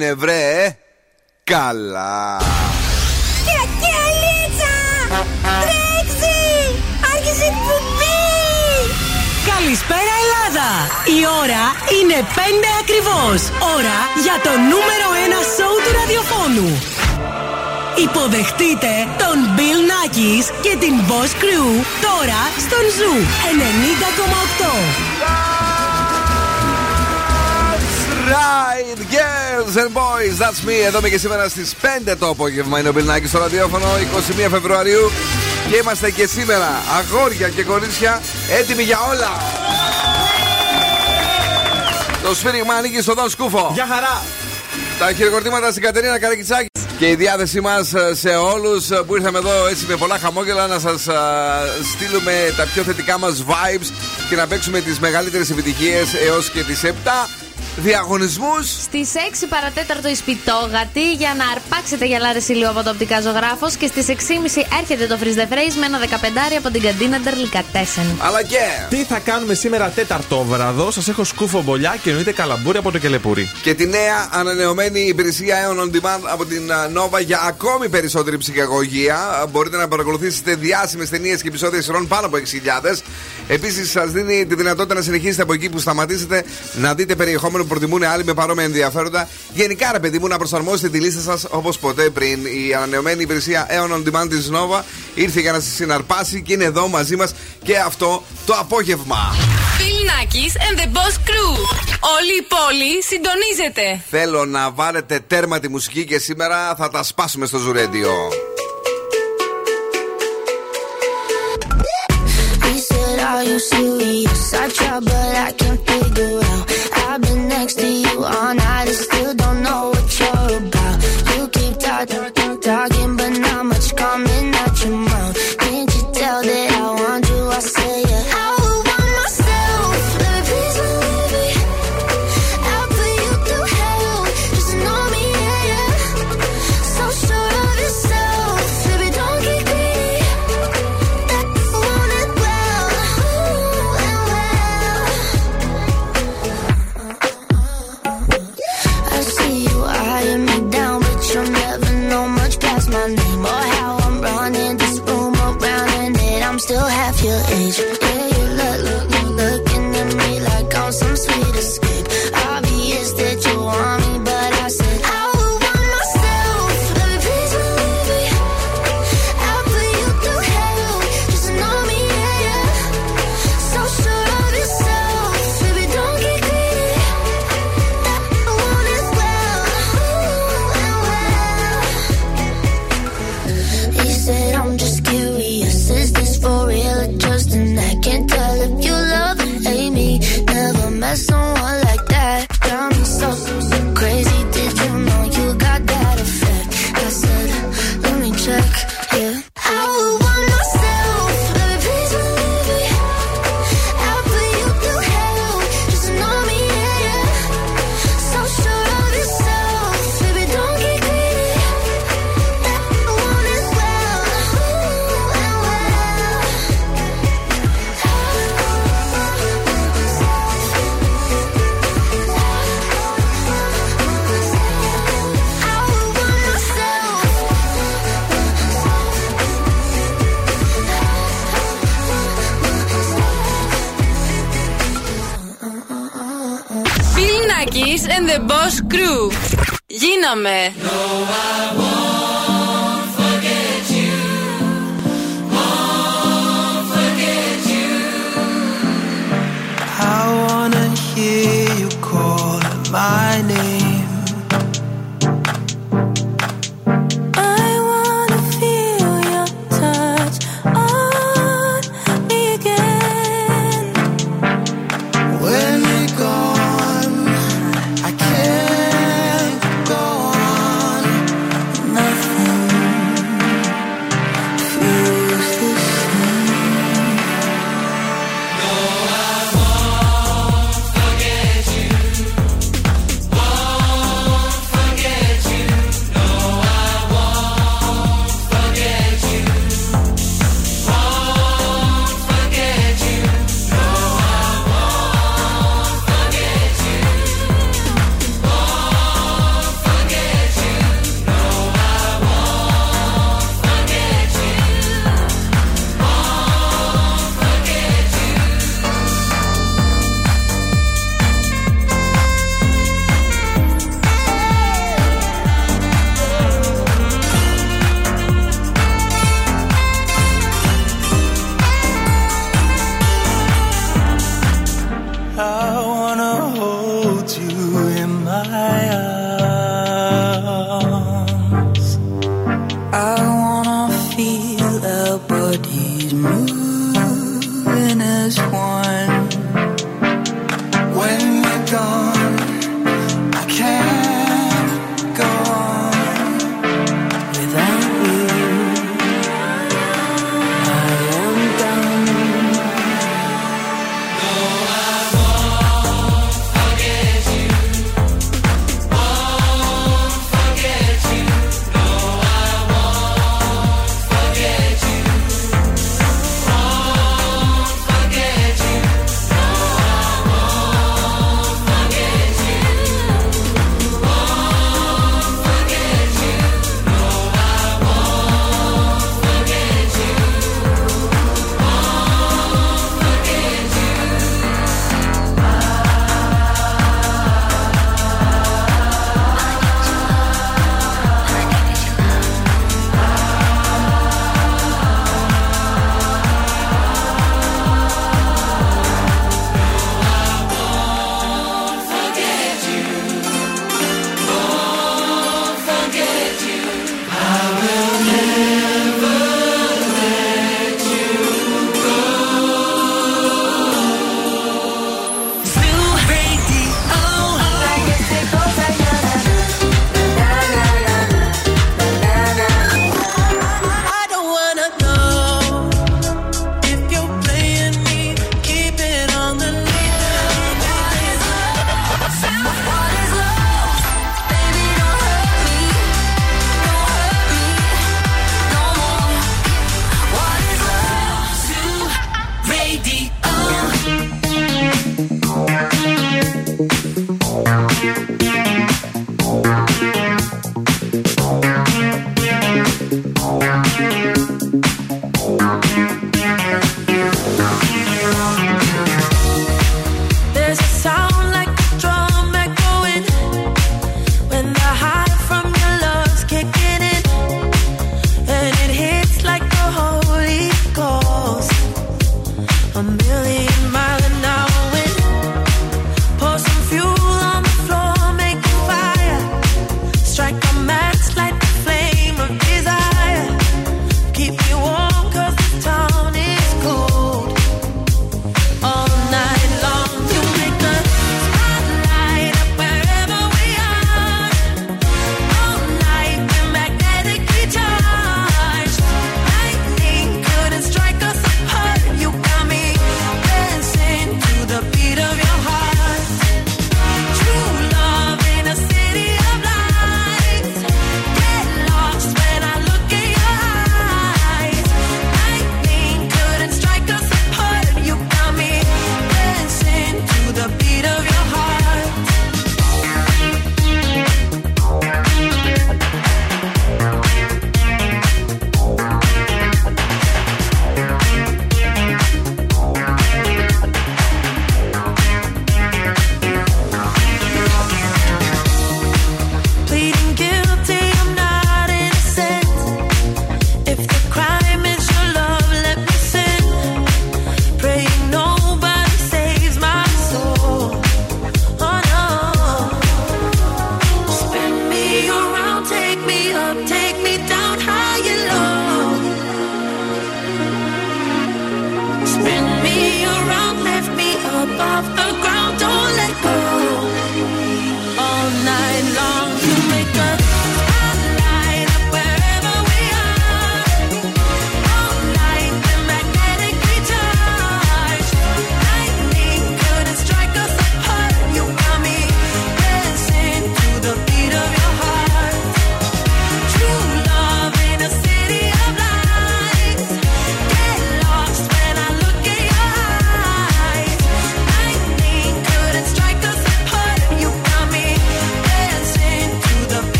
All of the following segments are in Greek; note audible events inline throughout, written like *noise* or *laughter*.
έγινε βρε Καλά Καλησπέρα Ελλάδα! Η ώρα είναι 5 ακριβώς. Ώρα για το νούμερο 1 σόου του ραδιοφώνου. Υποδεχτείτε τον Bill Nakis και την Boss Crew τώρα στον Zoo 90,8. Right, girls and boys, that's me. Εδώ είμαι και σήμερα στις 5 το απόγευμα. Είναι ο Bill στο ραδιόφωνο 21 Φεβρουαρίου. Και είμαστε και σήμερα αγόρια και κορίτσια έτοιμοι για όλα. Το σφύριγμα ανήκει στον Δον Σκούφο. Γεια χαρά. Τα χειροκροτήματα στην Κατερίνα Καρακιτσάκη. Και η διάθεσή μας σε όλους που ήρθαμε εδώ έτσι με πολλά χαμόγελα να σας στείλουμε τα πιο θετικά μας vibes και να παίξουμε τις μεγαλύτερες επιτυχίες έως και τις 7 διαγωνισμούς. Στις 6 παρατέταρτο η Σπιτόγατη για να αρπάξετε γυαλάρες ηλίου από το οπτικά ζωγράφος. Και στις 6.30 έρχεται το Freeze the Phrase με ένα 15 από την καντίνα Ντερλικατέσεν. Αλλά και. Τι θα κάνουμε σήμερα τέταρτο βραδό; Σας έχω σκούφο μπολιά και εννοείται καλαμπούρι από το κελεπούρι. Και τη νέα ανανεωμένη υπηρεσία Aeon On Demand από την Nova για ακόμη περισσότερη ψυχαγωγία. Μπορείτε να παρακολουθήσετε διάσημες ταινίες και επεισόδια σειρών πάνω από 6.000. Επίσης, σας δίνει τη δυνατότητα να συνεχίσετε από εκεί που σταματήσετε να δείτε περιεχόμενο που προτιμούν άλλοι με παρόμοια ενδιαφέροντα. Γενικά, ρε παιδί μου, να προσαρμόσετε τη λίστα σας όπως ποτέ πριν. Η ανανεωμένη υπηρεσία Aeon On Demand της Nova ήρθε για να σας συναρπάσει και είναι εδώ μαζί μας και αυτό το απόγευμα. Bill and the Boss Crew. Όλη η πόλη συντονίζεται. Θέλω να βάλετε τέρμα τη μουσική και σήμερα θα τα σπάσουμε στο Ζουρέντιο. Are you serious? I try, but I can't figure out. I've been next to you all night and still don't know what you're about. You keep talking, talking,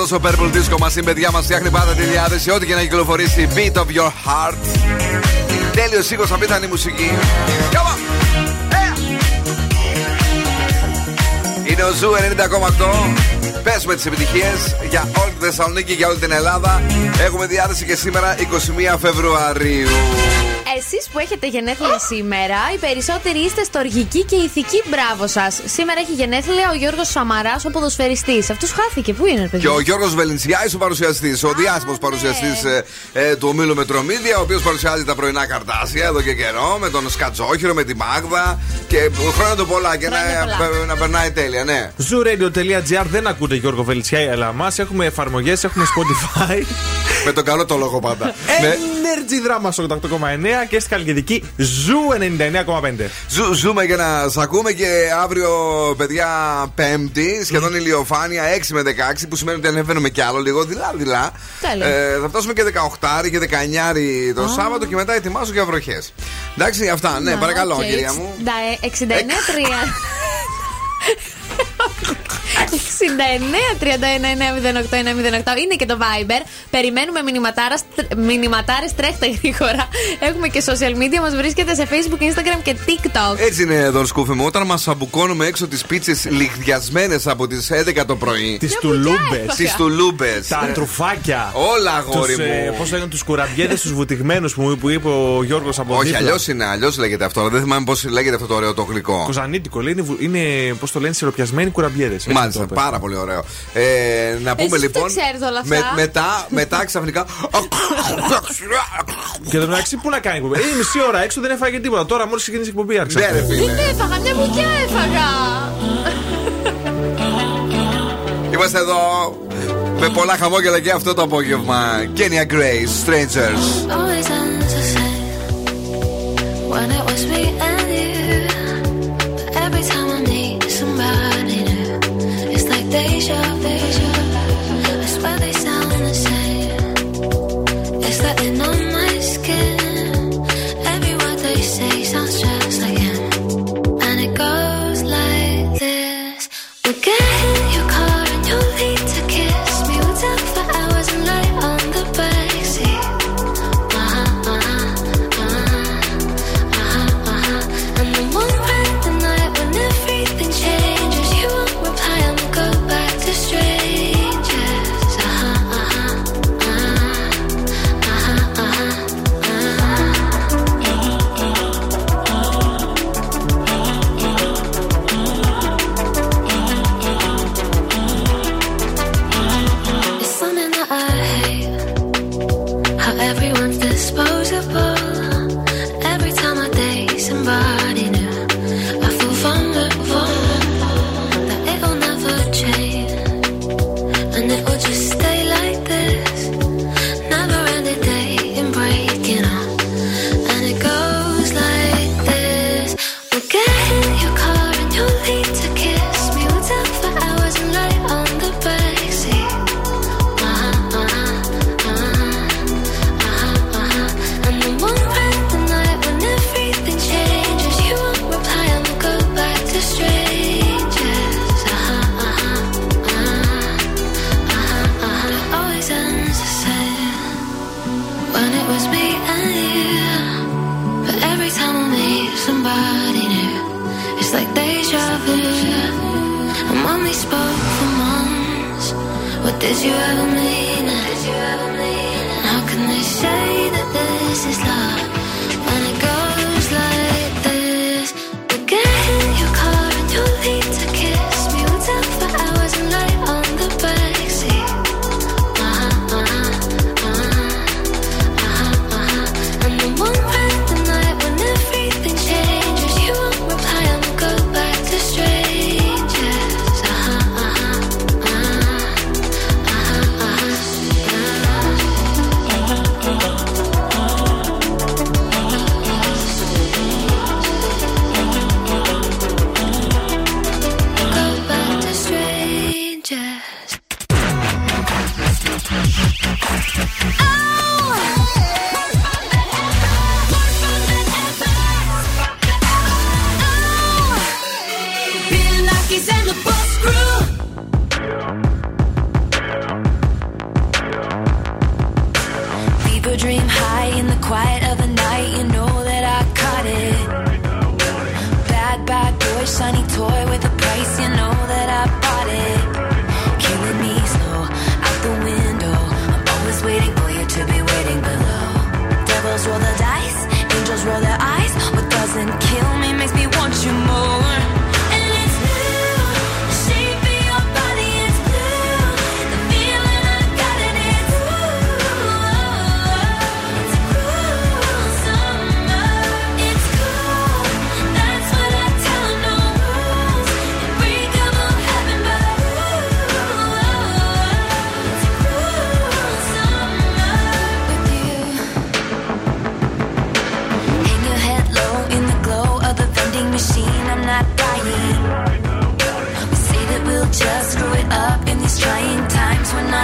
αυτό ο Purple Disco μα. Η παιδιά μας φτιάχνει πάντα τη διάθεση. Ό,τι και να κυκλοφορήσει. Beat of your heart. Τέλειος ήχος, απίθανη μουσική. Come on! Yeah! Είναι ο Zoo 90,8. Πες με τις επιτυχίες για όλη τη Θεσσαλονίκη, για όλη την Ελλάδα. Έχουμε διάθεση και σήμερα 21 Φεβρουαρίου. Εσείς που έχετε γενέθλια σήμερα, οι περισσότεροι είστε στοργικοί και ηθικοί. Μπράβο σας. Σήμερα έχει γενέθλια ο Γιώργος Σαμαράς, ο ποδοσφαιριστής. Αυτός χάθηκε. Πού είναι, παιδί; Και ο Γιώργος Βελενσιάη, ο παρουσιαστής, ο διάσημος παρουσιαστής ε, ε, του ομίλου Metromedia, ο οποίος παρουσιάζει τα πρωινά καρντάσια εδώ και καιρό με τον Σκατζόχυρο, με τη Μάγδα. Και χρόνια του πολλά και να, να, περνάει τέλεια, ναι. Zooradio.gr δεν ακούτε Γιώργο Βελενσιάη, αλλά εμάς έχουμε εφαρμογές, έχουμε Spotify. Με τον καλό το λόγο πάντα. Energy Δράμα 88,9 και στη Χαλκιδική Zoo 99,5. Zoo, ζούμε για να σας ακούμε και αύριο, παιδιά, Πέμπτη, σχεδόν mm. ηλιοφάνεια 6 με 16, που σημαίνει ότι ανεβαίνουμε κι άλλο λίγο, δειλά-δειλά. Ε, θα φτάσουμε και 18 και 19 το oh. Σάββατο και μετά ετοιμάζω για βροχές. Εντάξει, αυτά, ναι, παρακαλώ, okay. κυρία μου. 69-3. *laughs* 69-31-908-908 είναι και το Viber. Περιμένουμε μηνυματάρες, τρέχτε γρήγορα. Έχουμε και social media, μας βρίσκεται σε Facebook, Instagram και TikTok. Έτσι είναι εδώ, σκούφι μου. Όταν μας αμπουκώνουμε έξω τις πίτσες λιγδιασμένες από τις 11 το πρωί. Τις τουλούμπες. Τις τουλούμπες. Τα τρουφάκια. Όλα αγόρι μου. Ε, Πώς λέγανε τους κουραμπιέδες, τους βουτυγμένους που, που είπε ο Γιώργος από Όχι, αλλιώς είναι, αλλιώς λέγεται αυτό. Αλλά δεν θυμάμαι πώς λέγεται αυτό το ωραίο το γλυκό. Κοζανίτικο. Είναι, είναι πώς το λένε, σιροπιασμένοι κουραμπιέδες. Μάλιστα, πάρα πολύ ωραίο. Ε, να πούμε λοιπόν. Με, μετά, μετά ξαφνικά. και το μεταξύ, πού να κάνει εκπομπή; Είναι μισή ώρα έξω, δεν έφαγε τίποτα. Τώρα μόλις ξεκίνησε η εκπομπή, άρχισε. Ναι, Δεν έφαγα, μια μπουκιά έφαγα. Είμαστε εδώ με πολλά χαμόγελα και αυτό το απόγευμα. Kenya Grace, Strangers. When it was me and you, deja vu.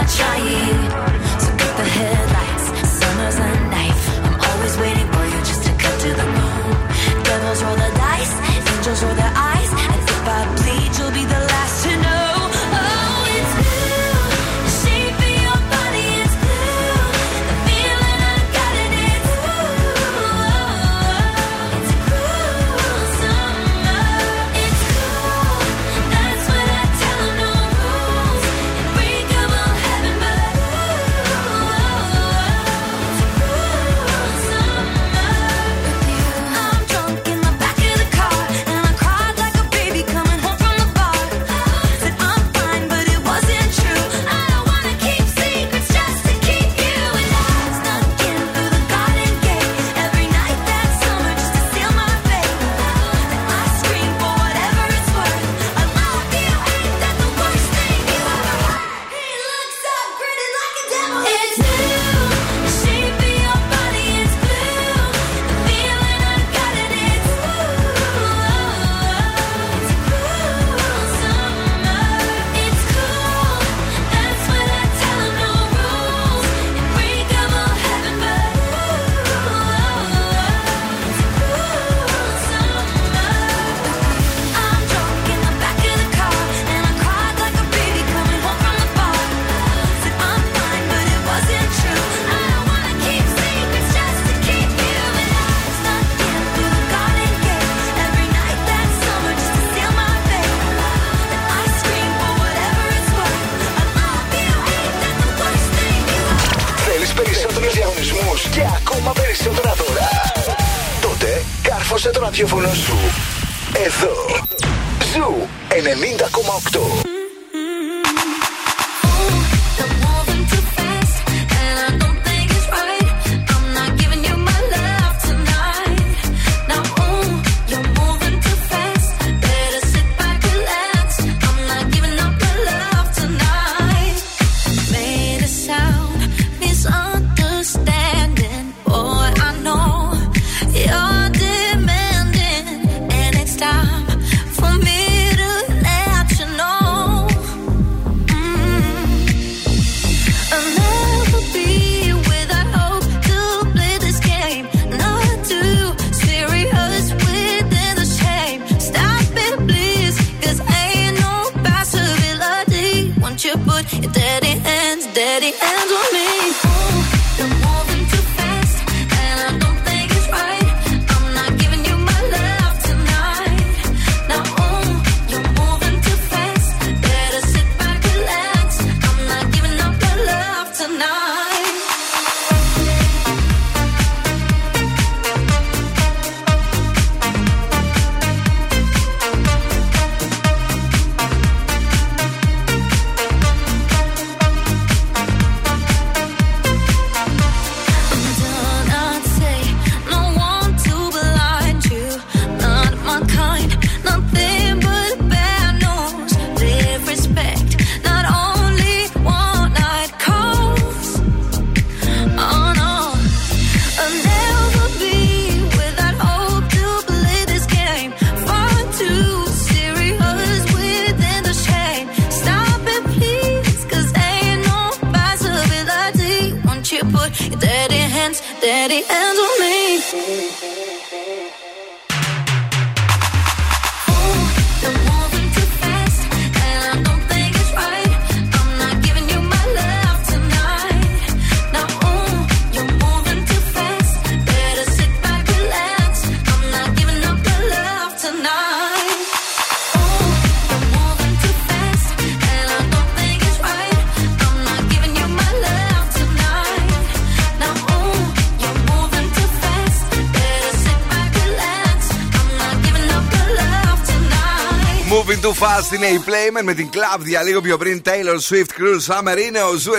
trying. Στην ηplaym με την Club για λίγο πιο πριν. Taylor Swift Cruise Summer είναι ο Ζου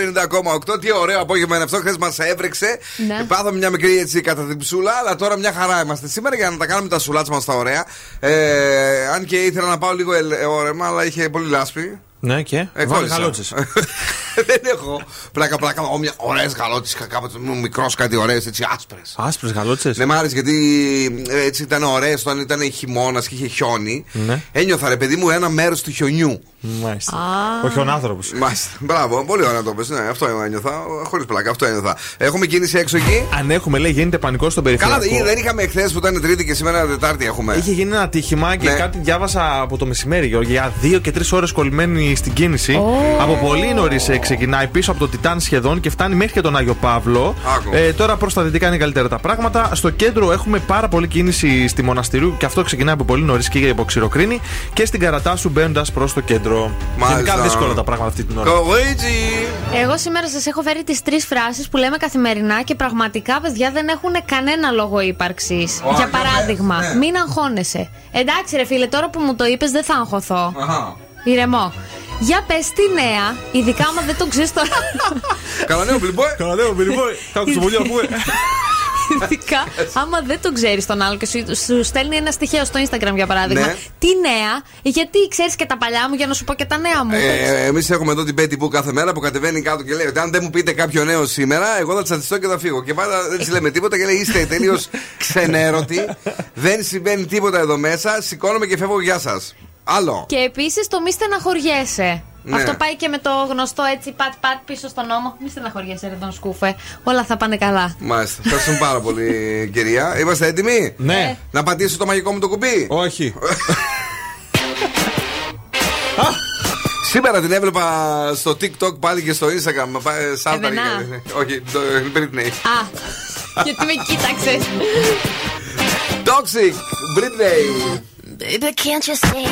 90,8. Τι ωραίο απόγευμα είναι αυτό. Χθες μας έβρεξε. Ναι. Ε, πάθαμε μια μικρή έτσι κατά την ψούλα, αλλά τώρα μια χαρά είμαστε σήμερα για να τα κάνουμε τα σουλάτσα μας τα ωραία. Ε, αν και ήθελα να πάω λίγο ελ, όρεμα, αλλά είχε πολύ λάσπη. Ναι, και; Εκόλλησα. γαλότσες. *laughs* δεν έχω. Πλάκα, πλάκα. όμοια ωραίες γαλότσες. Κάποτε ήμουν μικρός, κάτι ωραίες έτσι άσπρες. Άσπρες γαλότσες; Ναι, μ' άρεσε γιατί ε, έτσι ήταν ωραίες όταν ήταν χειμώνας και είχε χιόνι. Ναι. Ένιωθα ρε παιδί μου ένα μέρος του χιονιού. Μάλιστα. Όχι ο άνθρωπος. Μάλιστα. Μπράβο, πολύ ωραία το πες. Ναι, αυτό ένιωθα. Χωρίς πλάκα, αυτό ένιωθα. Έχουμε κίνηση έξω εκεί; Αν έχουμε, λέει, γίνεται πανικό στον Καλά, περιφερειακό. δεν είχαμε εχθές που ήταν Τρίτη και σήμερα Τετάρτη έχουμε. Είχε γίνει ένα ατύχημα και Ναι. κάτι διάβασα από το μεσημέρι, Γιώργη, για δύο και τρεις ώρες κολλημένοι στην κίνηση. Από πολύ νωρίς ξεκινάει πίσω από το Τιτάν σχεδόν και φτάνει μέχρι και τον Άγιο Παύλο. Άκου. Ε, τώρα προς τα δυτικά είναι καλύτερα τα πράγματα. Στο κέντρο έχουμε πάρα πολύ κίνηση στη Μοναστηρίου και αυτό ξεκινάει από πολύ νωρίς και από Ξηροκρίνη και στην Καρατάσου μπαίνοντας προς το κέντρο. Μάλιστα. Γενικά δύσκολα τα πράγματα αυτή την ώρα. Κορίτσι! Εγώ σήμερα σας έχω φέρει τις τρεις φράσεις που λέμε καθημερινά και πραγματικά, παιδιά, δεν έχουν κανένα λόγο ύπαρξης. Ω, Για για παράδειγμα, πες, ναι. μην αγχώνεσαι. Εντάξει, ρε φίλε, τώρα που μου το είπες, δεν θα αγχωθώ. Αχα. Ηρεμό. Για πες τι νέα, ειδικά άμα δεν το ξέρεις τώρα. Καλά, ναι, Billy Καλά, λέω, περιβόη. Κάτω στο πολύ ακούε. *laughs* ειδικά άμα δεν το ξέρεις τον άλλο και σου, σου στέλνει ένα στοιχείο στο Instagram για παράδειγμα. Ναι. Τι νέα, γιατί ξέρεις και τα παλιά μου για να σου πω και τα νέα μου. Ε, Εμείς έχουμε εδώ την Πέτη που κάθε μέρα που κατεβαίνει κάτω και λέει ότι αν δεν μου πείτε κάποιο νέο σήμερα, εγώ θα τσατιστώ και θα φύγω. Και πάντα δεν της λέμε τίποτα και λέει είστε τελείως ξενέρωτοι. δεν συμβαίνει τίποτα εδώ μέσα. Σηκώνομαι και φεύγω. Γεια σας. Άλλο. Και επίσης το μη στεναχωριέσαι. Ναι. Αυτό πάει και με το γνωστό έτσι πατ-πατ πίσω στον ώμο. Μη στεναχωριέσαι, ρε τον σκούφε. Όλα θα πάνε καλά. Μάλιστα. Ευχαριστούμε πάρα πολύ, *laughs* κυρία. Είμαστε έτοιμοι; Ναι. Να πατήσω το μαγικό μου το κουμπί; Όχι. Σήμερα την έβλεπα στο TikTok πάλι και στο Instagram. Πα- Σάλταρε. Εμενά. και- Όχι, το Britney. Α, γιατί με κοίταξες. Toxic, Britney. Baby, can't you see;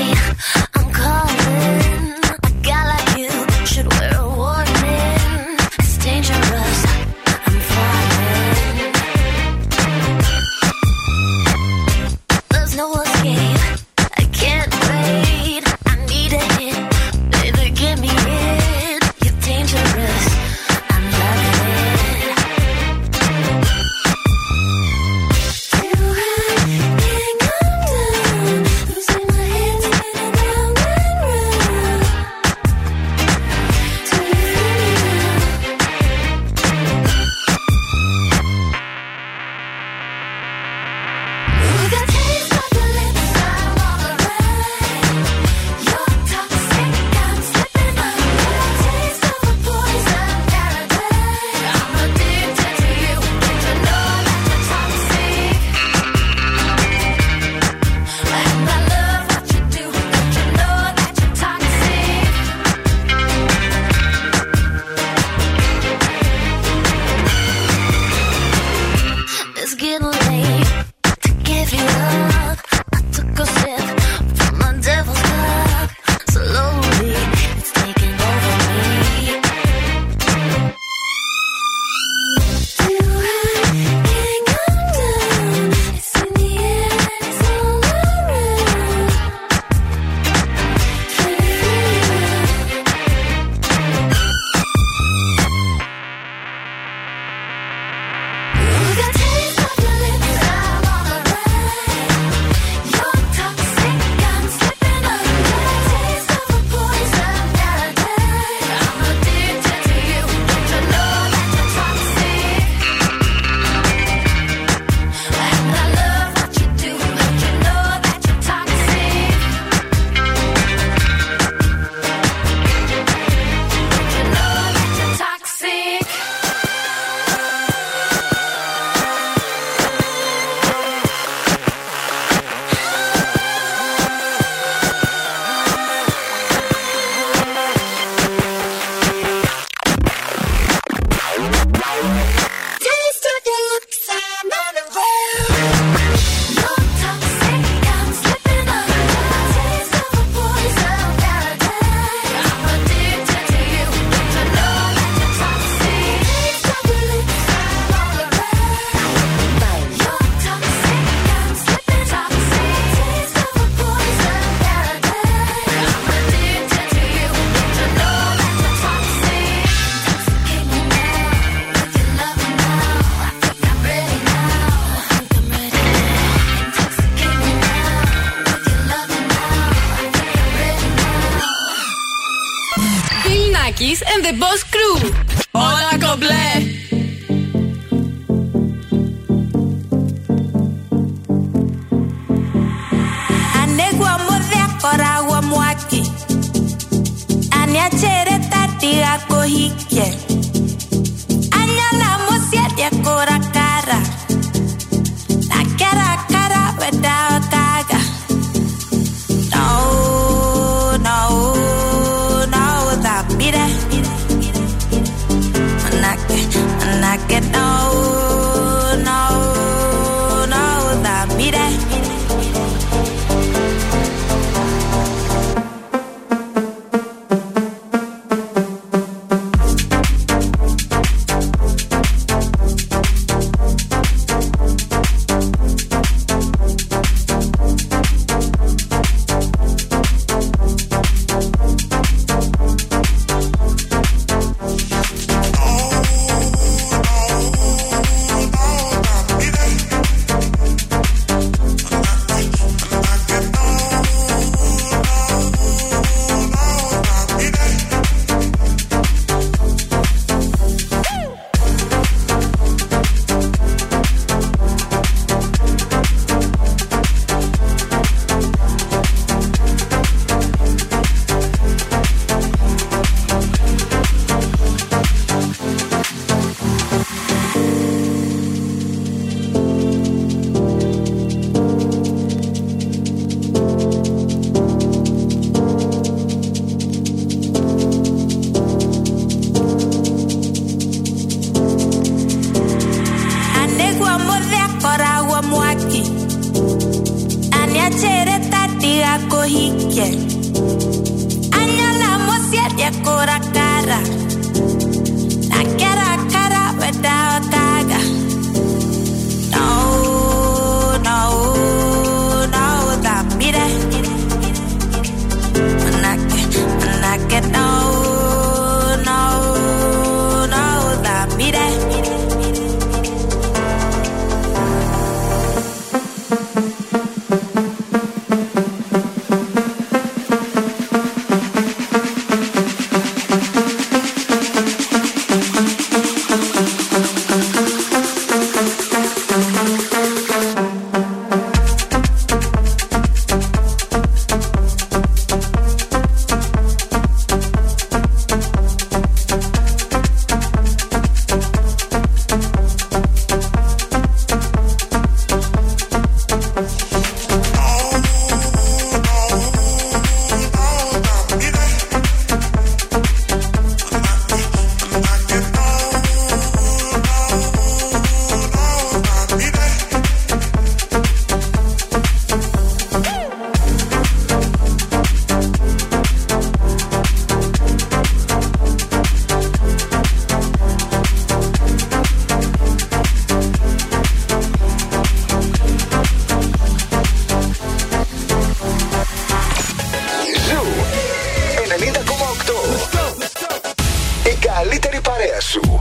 Expresso.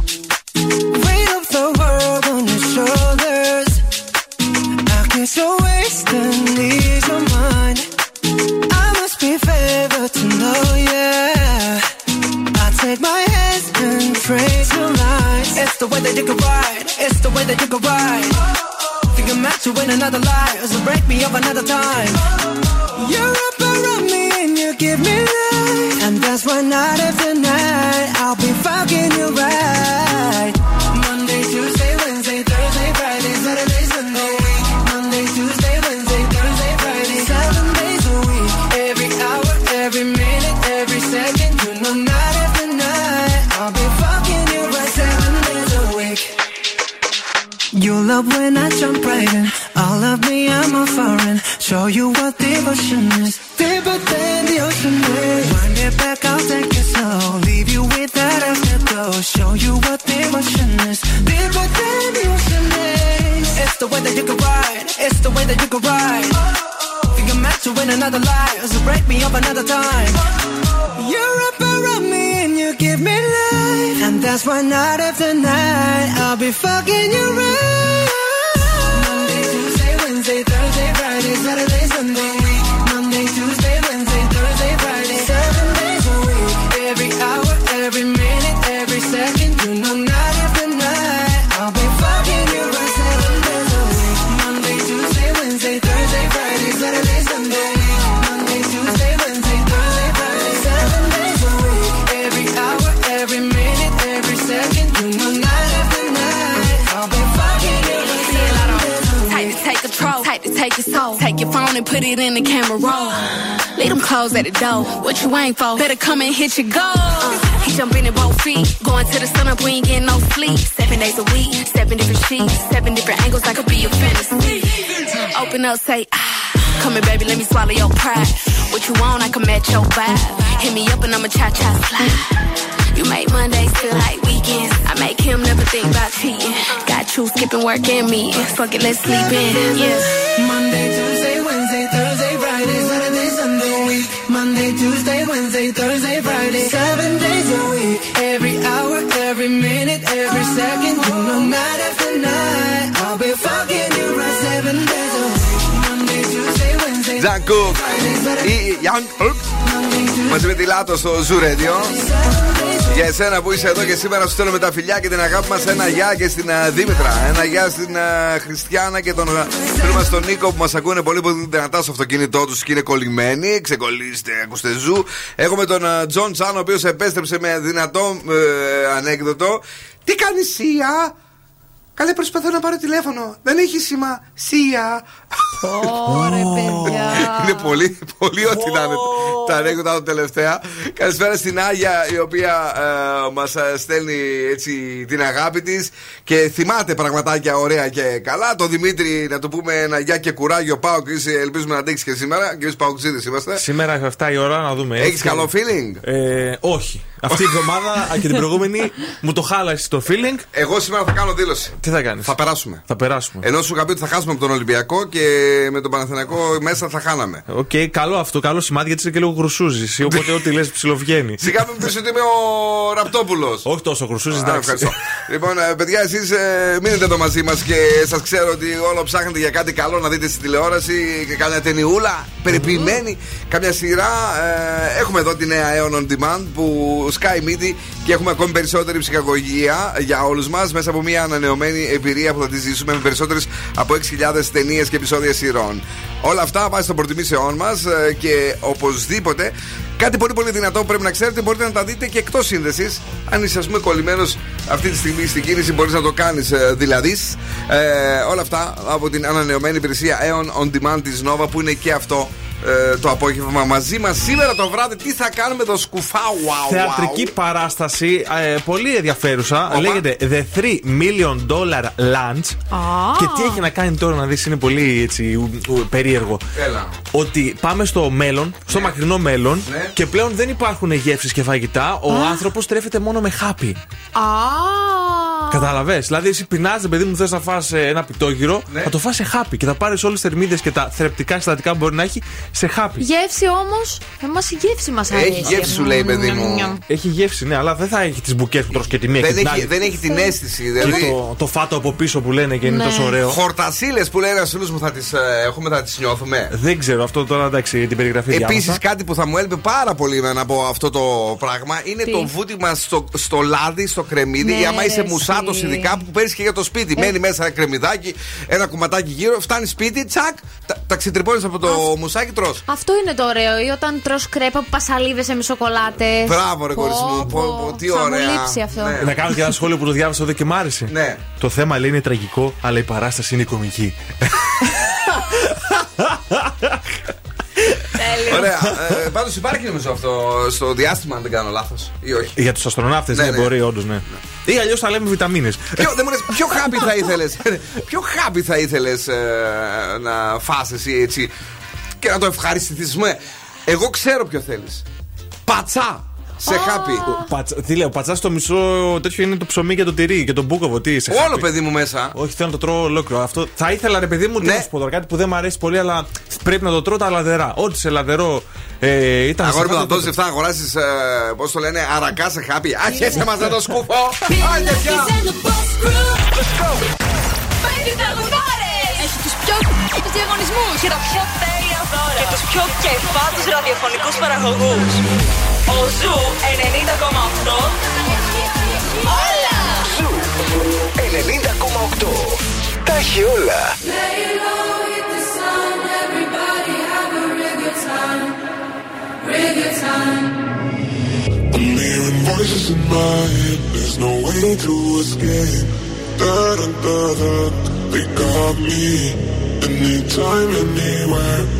For? Better come and hit your goal. he jumping in both feet. Going to the sun up, we ain't getting no sleep. Seven days a week, seven different sheets, seven different angles. I could be your fantasy. Open up, say ah. Come here, baby, let me swallow your pride. What you want, I can match your vibe. Hit me up and I'ma cha cha slide. You make Mondays feel like weekends. I make him never think about cheating. Got you skipping work and meeting. Fuck it, let's sleep in. Yeah. Monday, Tuesday, Tuesday, Wednesday, Thursday, Friday, seven days a week. Every hour, every minute, every second, you know, night after night. I'll be fucking you right seven days a week. Monday, Tuesday, Wednesday, Τζαν Κουκ ή Young Cook μαζί με τη Λάτο στο Zoo Radio. Για εσένα που είσαι εδώ και σήμερα σου στέλνουμε τα φιλιά και την αγάπη μας. Ένα γεια και στην α, Δήμητρα. Ένα γεια στην α, Χριστιανά και τον α, φίλο μας τον Νίκο που μας ακούνε πολύ πολύ δυνατά στο αυτοκίνητό τους και είναι κολλημένοι. Ξεκολλήστε, ακούστε Zoo. Έχουμε τον α, Τζον Τσάν ο οποίος επέστρεψε με δυνατό ε, ανέκδοτο. Τι κάνει Σία! Καλέ προσπαθώ να πάρω τηλέφωνο. Δεν έχει σημασία. Ωραία, παιδιά. Είναι πολύ, πολύ ό,τι να είναι τα ανέκδοτα τα τελευταία. Καλησπέρα στην Άγια η οποία ε, μας στέλνει έτσι την αγάπη της και θυμάται πραγματάκια ωραία και καλά. Το Δημήτρη να του πούμε ένα γεια και κουράγιο πάω και είσαι, ελπίζουμε να αντέξεις και σήμερα. Και εμείς ΠΑΟΚτσήδες είμαστε. Σήμερα 7 η ώρα να δούμε. Έχεις έτσι. καλό feeling; Ε, όχι. Αυτή η εβδομάδα και την προηγούμενη μου το χάλασες το feeling. Εγώ σήμερα θα κάνω δήλωση. Τι θα κάνεις; Θα περάσουμε. Θα περάσουμε. Ενώ σου είχα πει ότι θα χάσουμε από τον Ολυμπιακό και με τον Παναθηναϊκό μέσα θα χάναμε. Οκ, καλό αυτό, καλό σημάδι γιατί είσαι και λίγο γρουσούζης. Οπότε ό,τι λες ψιλοβγαίνει. Σιγά μην πεις ότι είμαι ο Ραπτόπουλος. Όχι τόσο γρουσούζης, Α, εντάξει. ευχαριστώ. λοιπόν, ε, παιδιά, εσείς μείνετε εδώ μαζί μας και σας ξέρω ότι όλο ψάχνετε για κάτι καλό να δείτε στην τηλεόραση και κάμια ταινιούλα περιποιημένη, κάμια σειρά. Ε, έχουμε εδώ τη νέα Aeon on Demand που Sky Midi και έχουμε ακόμη περισσότερη ψυχαγωγία για όλους μας μέσα από μια ανανεωμένη εμπειρία που θα τη ζήσουμε με περισσότερες από 6.000 ταινίες και επεισόδια σειρών. Όλα αυτά βάσει των προτιμήσεών μας και οπωσδήποτε κάτι πολύ πολύ δυνατό που πρέπει να ξέρετε μπορείτε να τα δείτε και εκτός σύνδεσης. Αν είσαι, ας πούμε, κολλημένος αυτή τη στιγμή στην κίνηση, μπορείς να το κάνεις δηλαδή. Ε, όλα αυτά από την ανανεωμένη υπηρεσία Aeon On Demand της Nova που είναι και αυτό ε, το απόγευμα μαζί μας σήμερα το βράδυ. Τι θα κάνουμε το σκουφά, wow, wow. Θεατρική παράσταση, ε, πολύ ενδιαφέρουσα. Όπα. Λέγεται The 3 Million Dollar Lunch. Και τι έχει να κάνει τώρα να δεις είναι πολύ έτσι, ου- ου- περίεργο. Έλα. Ότι πάμε στο μέλλον, στο μακρινό μέλλον Ναι. και πλέον δεν υπάρχουν γεύσεις και φαγητά. Ο άνθρωπος τρέφεται μόνο με χάπι. Α. Κατάλαβε. Δηλαδή, εσύ πεινάζει, παιδί μου, θες να φας ε, ένα πιτόγυρο, Ναι. θα το φας σε χάπι και θα πάρεις όλες τις θερμίδες και τα θρεπτικά συστατικά που μπορεί να έχει σε χάπι. Γεύση όμως. Εμά η γεύση μας αρέσει. Έχει γεύση, σου λέει, παιδί μου. Έχει γεύση, ναι, αλλά δεν θα έχει τις μπουκές που τρως και τη μία και Δεν την έχει, άλλη. δεν έχει την αίσθηση. Και Δηλαδή, το, το φάτο από πίσω που λένε και είναι Ναι. τόσο ωραίο. χορτασίλες που λέει ένας φίλος μου θα τις έχουμε, θα τις νιώθουμε. Δεν ξέρω, αυτό τώρα εντάξει την περιγραφή Επίσης, διάβασα. κάτι που θα μου έλειπε πάρα πολύ εμένα από αυτό το πράγμα είναι Τι; το βούτυμα στο, στο λάδι, στο κρεμμύδι. Ναι, ή άμα είσαι ρε, μουσάτος, εσύ. ειδικά που παίρνεις και για το σπίτι. Μένει μέσα ένα κρεμμυδάκι, ένα κουματάκι γύρω, φτάνεις σπίτι, τσακ, τα, τα ξετρυπώνει από το μουσάκι, τρώ. Αυτό είναι το ωραίο. Ή όταν τρως κρέπα που πασαλίβεσαι με σοκολάτε. Μπράβο, ρε κορίτσι μου. Πω, πω, τι θα ωραία. Μου λείψει αυτό. Ναι. Να κάνω και ένα σχόλιο που το διάβασα εδώ και μ' άρεσε. Ναι. Το θέμα λέει είναι τραγικό, αλλά η παράσταση είναι κομική. Ωραία. Ε, Πάντως υπάρχει νομίζω αυτό στο διάστημα, αν δεν κάνω λάθος. Ή όχι; Για τους αστροναύτες, Ναι, ναι, ναι. μπορεί, όντως, ναι. Ή αλλιώς θα λέμε βιταμίνες. Ποιο, δεν μου λες, ποιο χάπι θα ήθελες. *laughs* ποιο χάπι θα ήθελες να φας εσύ έτσι και να το ευχαριστηθούμε. Εγώ ξέρω ποιο θέλεις. Πατσά σε χάπι. Πατσα, τι λέω, πατσάς στο μισό τέτοιο είναι το ψωμί και το τυρί και το μπούκοβο. Τι σε Όλο χάπι; παιδί μου μέσα. Όχι, θέλω να το τρώω ολόκληρο. Αυτό θα ήθελα, ρε παιδί μου, τι Ναι. να σου πω τώρα, κάτι που δεν μου αρέσει πολύ, αλλά πρέπει να το τρώω τα λαδερά. Ό,τι σε λαδερό ε, ήταν. Αγόρι μου σε θα χάπι, δώσεις λεφτά να αγοράσει, πώς το λένε, αρακά σε χάπι. Άχισε μας να το σκούφω. Άντε πια. Πέντε τραγουδάρες! Έχει τους πιο τους διαγωνισμούς και τα πιο τέλεια δώρα και τους πιο κεφάτους ραδιοφωνικούς παραγωγούς. Ο Ζου 90,8 Όλα! Ζου 90,8 Τα έχει όλα! Voices in my head, there's no way to escape. Da da da da, they got me. Anytime, anywhere.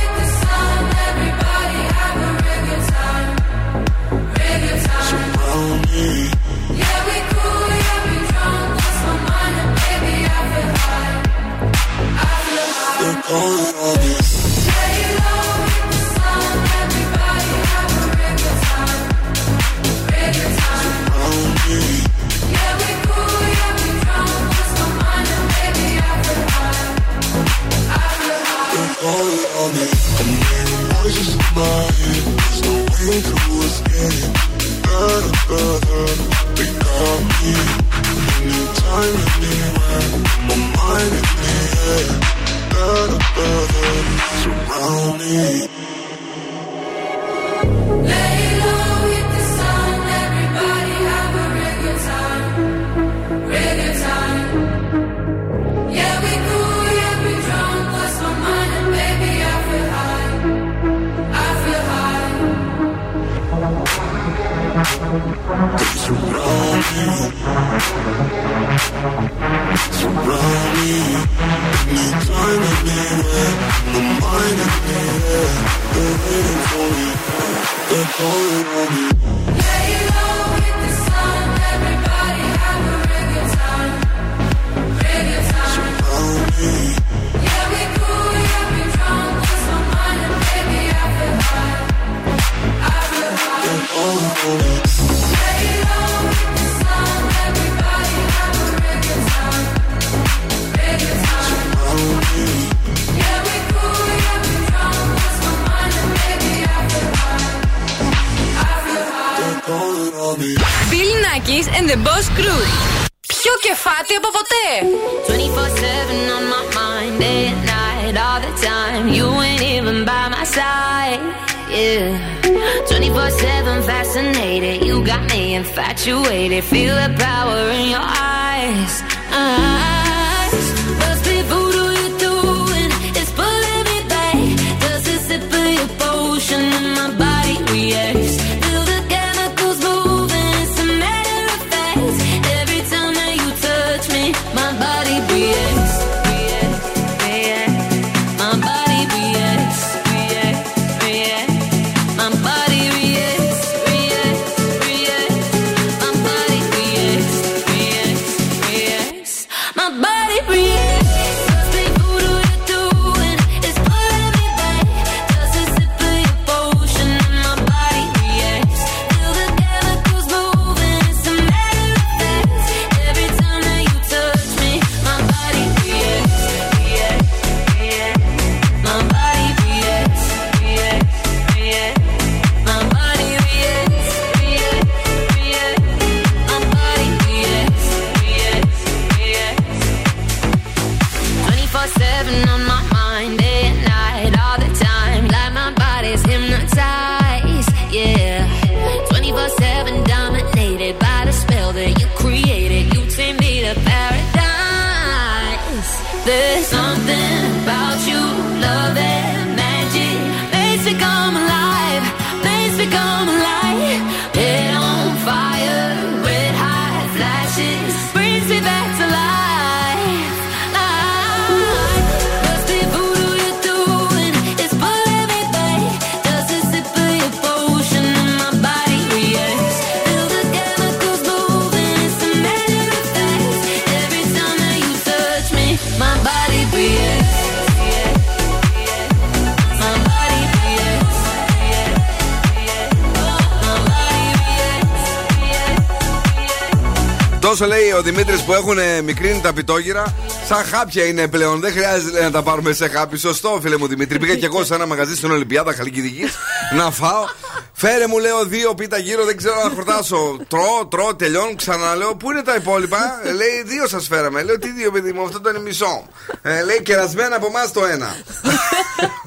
έχουν μικρύνει τα πιτόγυρα. Σαν χάπια είναι πλέον. Δεν χρειάζεται να τα πάρουμε σε χάπι. Σωστό, φίλε μου Δημήτρη. Πήγα και εγώ σε ένα μαγαζί στην Ολυμπιάδα Χαλκιδικής να φάω. Φέρε μου, λέω, δύο πίτα γύρω, δεν ξέρω να χορτάσω. Τρώω, τρώω, τελειώνω, ξαναλέω. Πού είναι τα υπόλοιπα; ε, λέει, δύο σας φέραμε. Λέω, τι δύο, παιδί μου, αυτό ήταν μισό. Ε, λέει, κερασμένα από εμάς το ένα.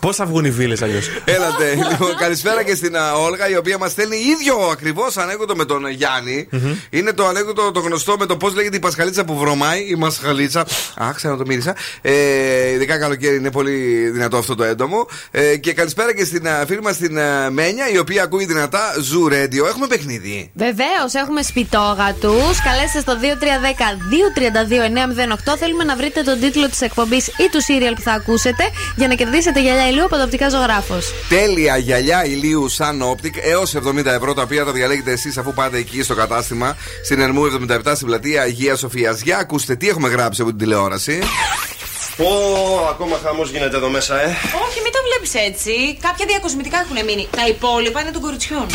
Πώς θα βγουν οι φίλε αλλιώς; Έλατε. *laughs* Λοιπόν, καλησπέρα και στην α, Όλγα, η οποία μας στέλνει ίδιο ακριβώς ανέκδοτο με τον Γιάννη. Είναι το ανέκδοτο το γνωστό με το πώς λέγεται η πασχαλίτσα που βρωμάει, η μασχαλίτσα. Α, ξανά το μύρισα. Ε, ειδικά καλοκαίρι είναι πολύ δυνατό αυτό το έντομο. Ε, και καλησπέρα και στην α, φίλη μας την α, Μένια, η οποία ακούει δυνατά Zoo Radio. Έχουμε παιχνίδι. Βεβαίως, έχουμε σπιτόγατου. Καλέστε στο 2310-232-908. Θέλουμε να βρείτε τον τίτλο της εκπομπής ή του serial που θα ακούσετε για να κερδίσετε γυαλιά ηλίου από το οπτικά ζωγράφος. Τέλεια γυαλιά ηλίου σαν Optic έως 70 ευρώ τα οποία τα διαλέγετε εσείς αφού πάτε εκεί στο κατάστημα στην Ερμού 77 στην πλατεία Αγίας Σοφίας. Για ακούστε τι έχουμε γράψει από την τηλεόραση. Πω, ακόμα χαμός γίνεται εδώ μέσα, ε. Όχι, μην το βλέπεις έτσι. Κάποια διακοσμητικά έχουν μείνει. Τα υπόλοιπα είναι των κοριτσιών.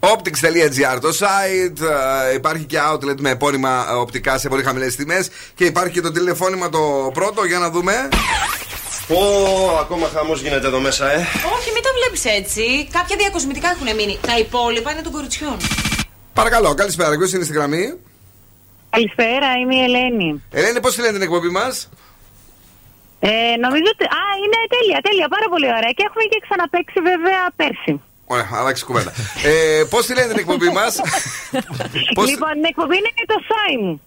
Optics.gr το site. ε, υπάρχει και outlet με επώνυμα ε, οπτικά σε πολύ χαμηλές τιμές. Και υπάρχει και το τηλεφώνημα το πρώτο για να δούμε. Πω, ακόμα χαμός γίνεται εδώ μέσα, ε. Όχι, μην το βλέπεις έτσι. Κάποια διακοσμητικά έχουν μείνει. Τα υπόλοιπα είναι των κοριτσιών. Παρακαλώ, καλησπέρα. Ποιο είναι στη γραμμή. Καλησπέρα, είμαι η Ελένη. Ελένη, πώς τη λένε την εκπομπή μας; Ε, νομίζω ότι. Α, είναι τέλεια, τέλεια, πάρα πολύ ωραία. Και έχουμε και ξαναπέξει βέβαια πέρσι. Ωραία, αλλάξει κουβέντα. ε, πώς τη λένε την εκπομπή μας; *laughs* Πώς- Λοιπόν, η εκπομπή είναι το Σάι μου.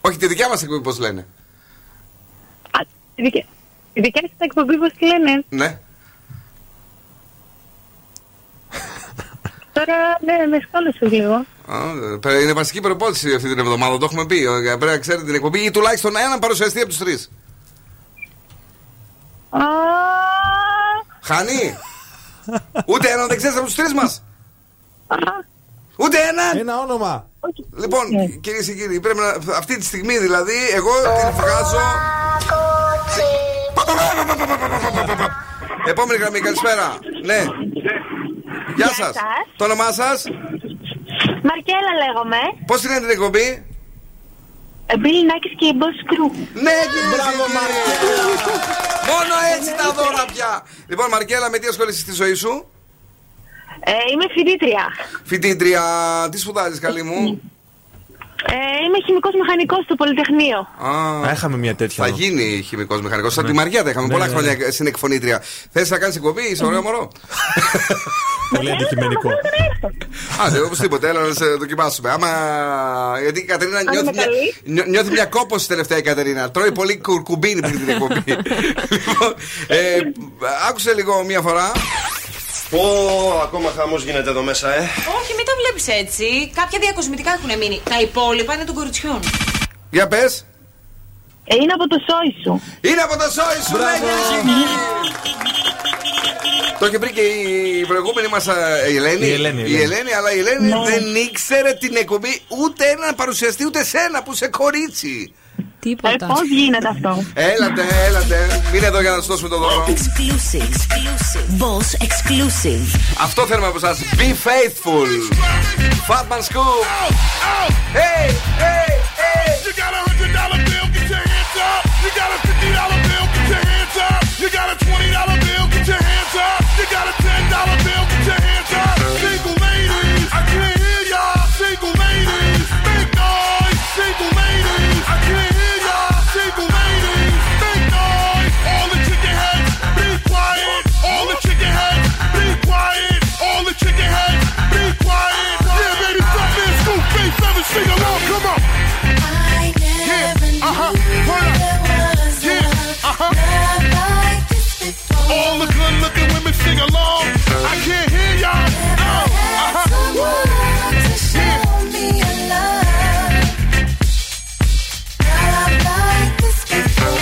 Όχι, τη δικιά μας εκπομπή πώς λένε; Η δικιά, η δικιάς σας εκπομπής, πώς τη λένε; Ναι. *laughs* Τώρα, ναι, με σκόλωσε λίγο. Α, παι- Είναι βασική προπόθεση αυτή την εβδομάδα, το έχουμε πει. Ε, Πρέπει να ξέρετε την εκπομπή ή τουλάχιστον έναν παρουσιαστή από τους τρεις. Α, Χάνει. Ούτε έναν δεν ξέρεις από τους τρεις μας. Ούτε έναν. Ένα όνομα. Λοιπόν, κυρίες και κύριοι, πρέπει να. Αυτή τη στιγμή δηλαδή, εγώ την βγάζω. Επόμενη γραμμή, καλησπέρα. Ναι. Γεια σας. σας. Το όνομά σας; Μαρκέλα λέγομαι. Πώς την λένε την εκπομπή; Μπίλι Νάκης και η Boss Crew. Ναι, Μπράβο, Μόνο έτσι τα δώρα πια. Λοιπόν, Μαρκέλα, με τι ασχολείσαι στη ζωή σου; Ε, είμαι φοιτήτρια. Φοιτήτρια, τι σπουδάζεις, καλή μου; Ε, είμαι χημικός μηχανικός στο Πολυτεχνείο. Α, Έχαμε μια τέτοια. θα εδώ. γίνει χημικός μηχανικός. Σαν τη Μαριά τα είχαμε Ναι, πολλά ναι, χρόνια στην εκφωνήτρια. Θες να κάνεις εκπομπή, είσαι ωραίο μωρό; *laughs* Πολύ αντικειμενικό. Άντε, οπωσδήποτε, έλα να σε δοκιμάσουμε. Άμα. Γιατί η Κατερίνα Αν νιώθει είμαι μια, καλή. νιώ- νιώθει μια κόπωση τελευταία η Κατερίνα. Τρώει πολύ κουρκουμπίνι πριν την εκπομπή. *laughs* λοιπόν, ε, άκουσε λίγο μία φορά. Πω, ακόμα χαμός γίνεται εδώ μέσα, ε. Όχι, μην το βλέπεις έτσι. Κάποια διακοσμητικά έχουν μείνει. Τα υπόλοιπα είναι των κοριτσιών. Για πες. Ε, είναι από το σόι σου. Είναι από το σόι σου, ναι, κυρίες και κύριοι. Το είχε βρει και η προηγούμενη μας η Ελένη. Η Ελένη, η Η Ελένη. Ελένη, αλλά η Ελένη Ναι. δεν ήξερε την εκπομπή ούτε έναν παρουσιαστή ούτε σένα που είσαι κορίτσι. Ε, Τίποτα. πώς γίνεται αυτό. Έλατε, έλατε. Μείνε εδώ για να σου δώσουμε το δώρο. Exclusive. Boss exclusive. Αυτό θέλουμε από εσά. Be faithful. Fatman Scoop. Hey, hey, hey. You got a hundred dollar bill, get your hands up. You got a fifty dollar bill, get your hands up. You got a twenty dollar bill, get your hands up. You got a ten dollar bill, get your hands up. Sing along, come on. Yeah, uh-huh, turn up. Yeah, uh-huh. All the good looking women sing along. I can't hear y'all. Oh, uh-huh. Yeah. If you got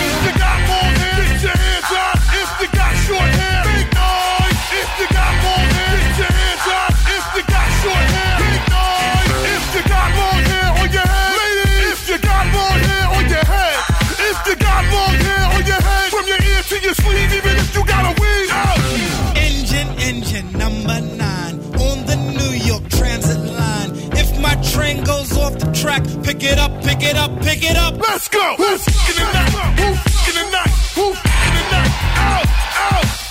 track, pick it up, pick it up, pick it up. Let's go. Who's in the night? Who's in the night? Who's in the night? Out, out.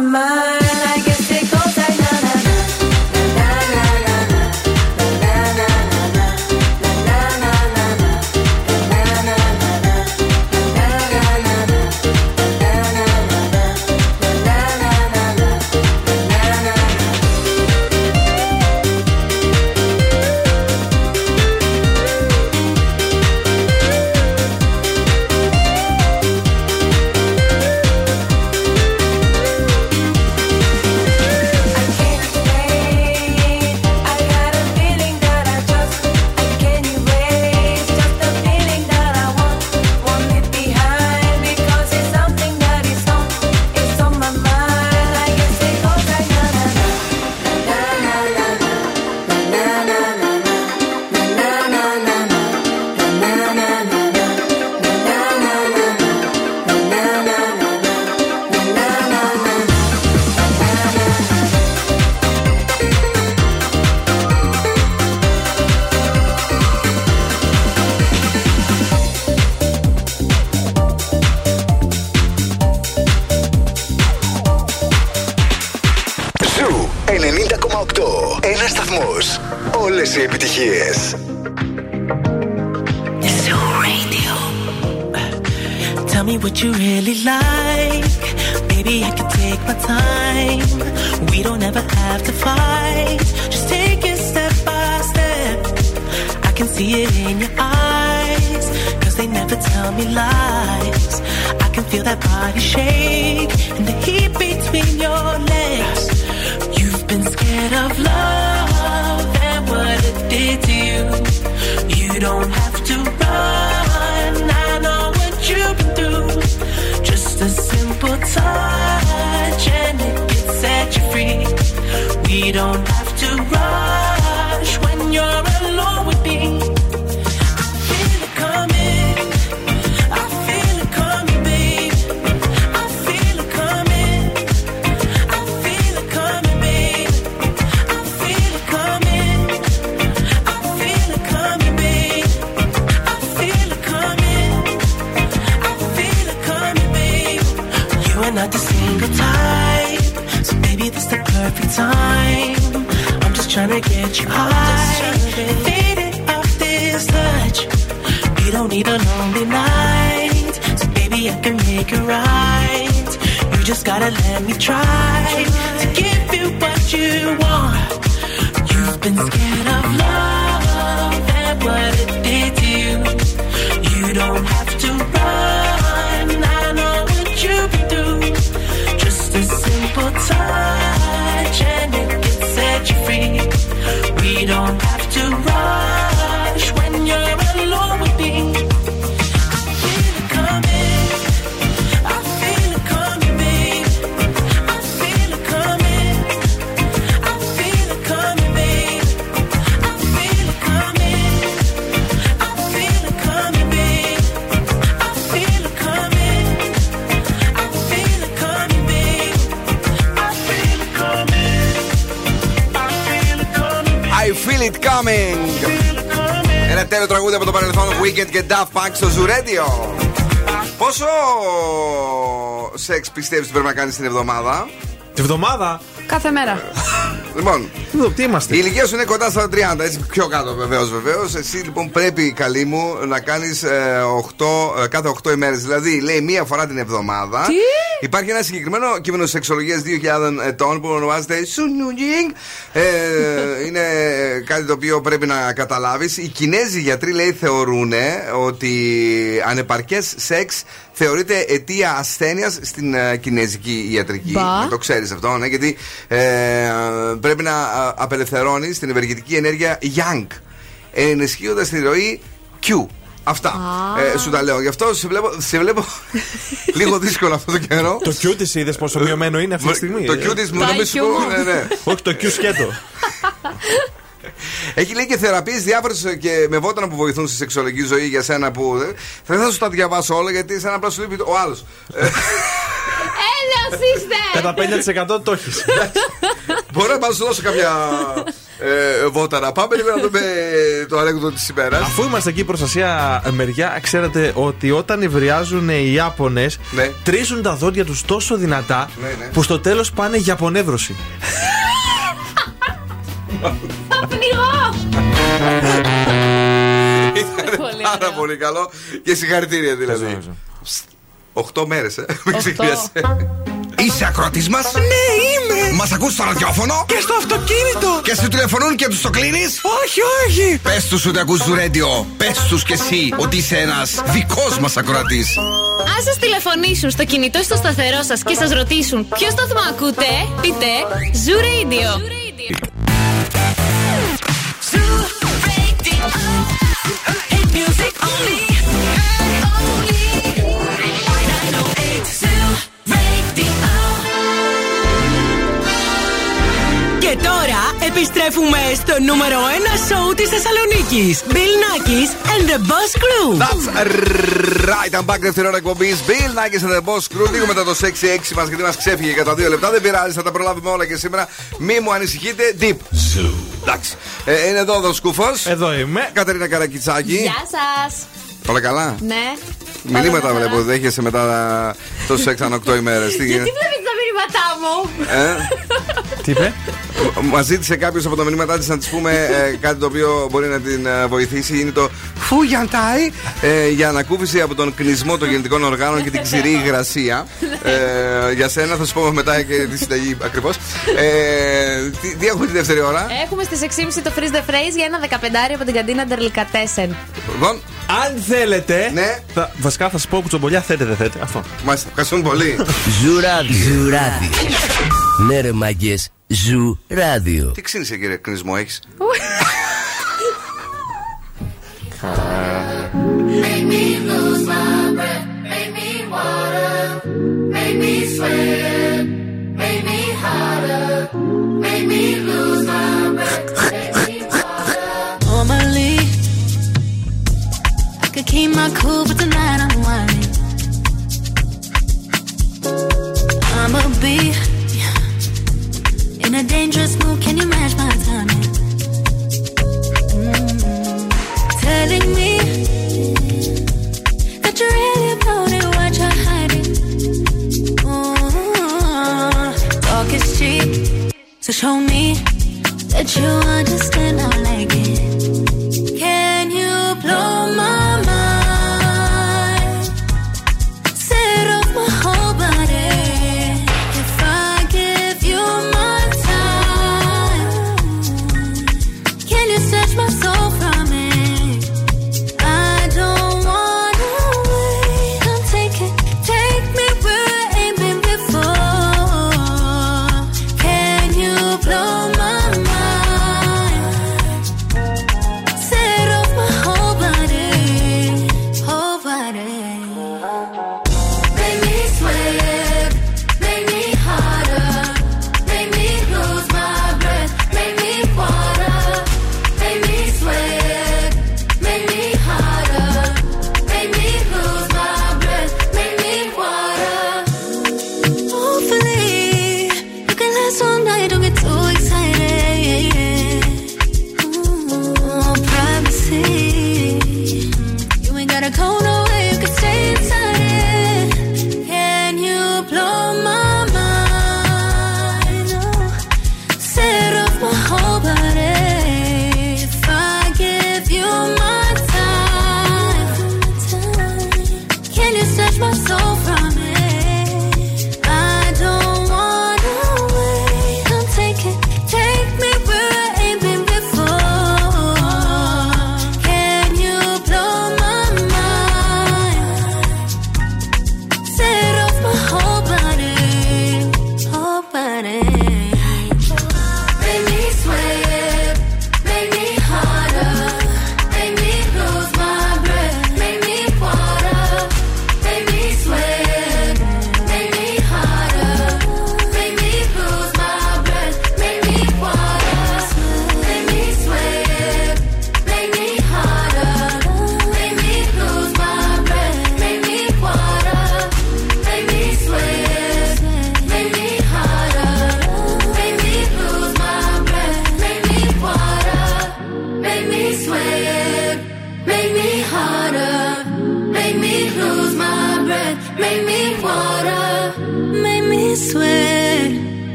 My mind. Πιστεύεις ότι πρέπει να κάνεις την εβδομάδα; Τη βδομάδα. Κάθε μέρα. Λοιπόν, Εδώ, τι είμαστε; η ηλικία σου είναι κοντά στα 30, έτσι πιο κάτω βεβαίως. Βεβαίως. Εσύ λοιπόν πρέπει, καλή μου, να κάνεις κάθε 8 ημέρες. Δηλαδή, λέει μία φορά την εβδομάδα. Τι; Υπάρχει ένα συγκεκριμένο κείμενο σεξολογία 2000 ετών που ονομάζεται Σουνιουγίνγκ. Ε, είναι κάτι το οποίο πρέπει να καταλάβεις. Οι Κινέζοι γιατροί, λέει, θεωρούν ότι ανεπαρκές σεξ θεωρείται αιτία ασθένειας στην ε, κινέζικη ιατρική. Μπα. Να το ξέρεις αυτό, ναι, γιατί ε, πρέπει να α, απελευθερώνει την ευεργετική ενέργεια Yang, ενισχύοντας τη ροή Q. Αυτά. Ε, σου τα λέω. Γι' αυτό σε βλέπω, σε βλέπω *laughs* λίγο δύσκολο αυτό το καιρό. Το Q της είδες πόσο μειωμένο είναι αυτή τη στιγμή. Το ε; Q της μου να μην σου πω. Ναι, ναι. Όχι, το Q σκέτο. *laughs* Έχει λέει και θεραπείε διάφορες και με βότανα που βοηθούν στη σεξουαλική ζωή για σένα που. ε, Θα ήθελα να σου τα διαβάσω όλα γιατί σαν απλά σου λείπει ο άλλος. Έλεος είστε! Κατά 50% το έχεις. Μπορώ να σου δώσω κάποια ε, βόταρα. Πάμε λίγο να δούμε το ανέκδοτο της ημέρας. Αφού είμαστε εκεί προστασία μεριά, ξέρετε ότι όταν υβριάζουν οι Ιάπωνες, Ναι. τρίζουν τα δόντια τους τόσο δυνατά Ναι, ναι. που στο τέλος πάνε για πονεύρωση. Θα πνιγώ! Ήταν πάρα πολύ καλό και συγχαρητήρια δηλαδή. Οχτώ μέρες, ε. Μην ξεχνιάσαι. Είσαι ακροατή μα. Ναι, είμαι. Μα ακούς στο ραδιόφωνο. Και στο αυτοκίνητο. Και σου τηλεφωνούν και του το κλείνει. Όχι, όχι. Πε του ότι ακούς του ρέντιο. Πε του κι εσύ ότι είσαι ένα δικό μα ακροατή. Αν σα τηλεφωνήσουν στο κινητό ή στο σταθερό σα και σα ρωτήσουν ποιο σταθμό ακούτε, πείτε Zoo Radio. Και επιστρέφουμε στο νούμερο 1 σοου της Θεσσαλονίκης. Bill Nackis and the Boss Crew. That's right, I'm back δεύτερη ώρα εκπομπής. Bill Nackis and the Boss Crew. Λίγο μετά το 6-6 μας γιατί μας ξέφυγε κατά δύο λεπτά. Δεν πειράζει, θα τα προλάβουμε όλα και σήμερα. Μη μου ανησυχείτε. Deep. Εντάξει. Ε, είναι εδώ ο Σκούφο. Εδώ είμαι. Καταρίνα Καρακιτσάκη. Γεια σας! Όλα καλά; Ναι. Μηνύματα βλέπω, δέχεσαι μετά το σεξ αν 8 ημέρες. Τι Γιατί γίνεται. βλέπετε τα μηνύματά μου; Ε; Τι είπε; Μας ζήτησε κάποιος από τα μηνύματά της να της πούμε ε, κάτι το οποίο μπορεί να την ε, βοηθήσει. Είναι το Φουγιαντάι ε, για ανακούφιση από τον κλεισμό των γεννητικών οργάνων και την ξηρή υγρασία. Ε, για σένα θα σου πω μετά και τη συνταγή ακριβώς. Ε, τι, τι έχουμε τη δεύτερη ώρα; Έχουμε στις 6.30 το freeze the phrase για ένα 15 από την καντίνα Ντερλικατέσεν. Λοιπόν, Αν θέλετε. Ναι. Θα, βασικά θα σας πω κουτσομπολιά θέτε, δεν θέτε. Αυτό. Μάλιστα, ευχαριστούμε πολύ. *laughs* Ζουράδιο. Ζουράδιο. Ναι, ρε μάγκες. Ζουράδιο. τι ξύνησε κύριε κλεισμό έχεις; Make me lose my breath, make me water, make me sweat, make me harder, make me lose keep my cool, but tonight I'm whining. I'ma be in a dangerous mood. Can you match my timing? Mm. Telling me that you really about it, what you're hiding. Mm. Talk is cheap, so show me that you understand.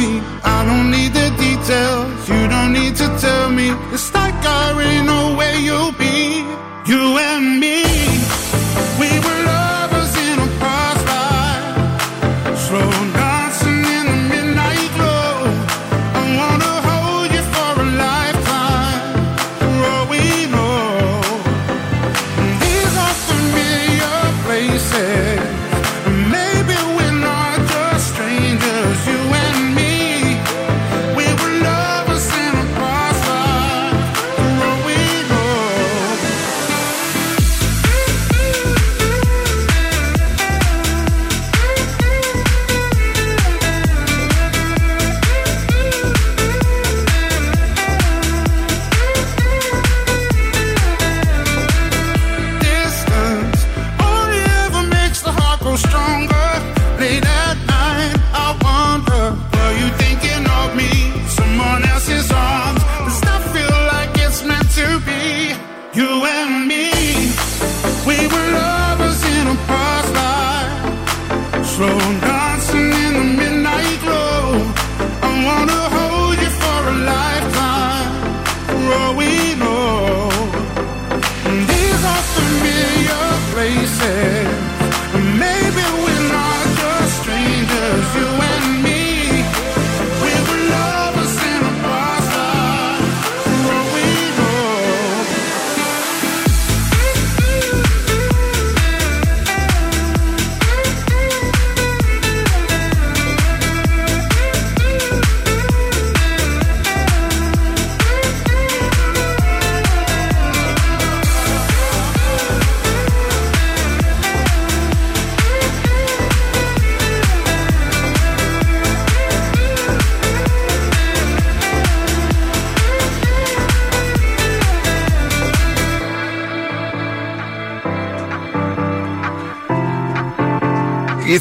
me. I don't need the details, you don't need to tell me. It's like I already know where you'll be. You and me, we were.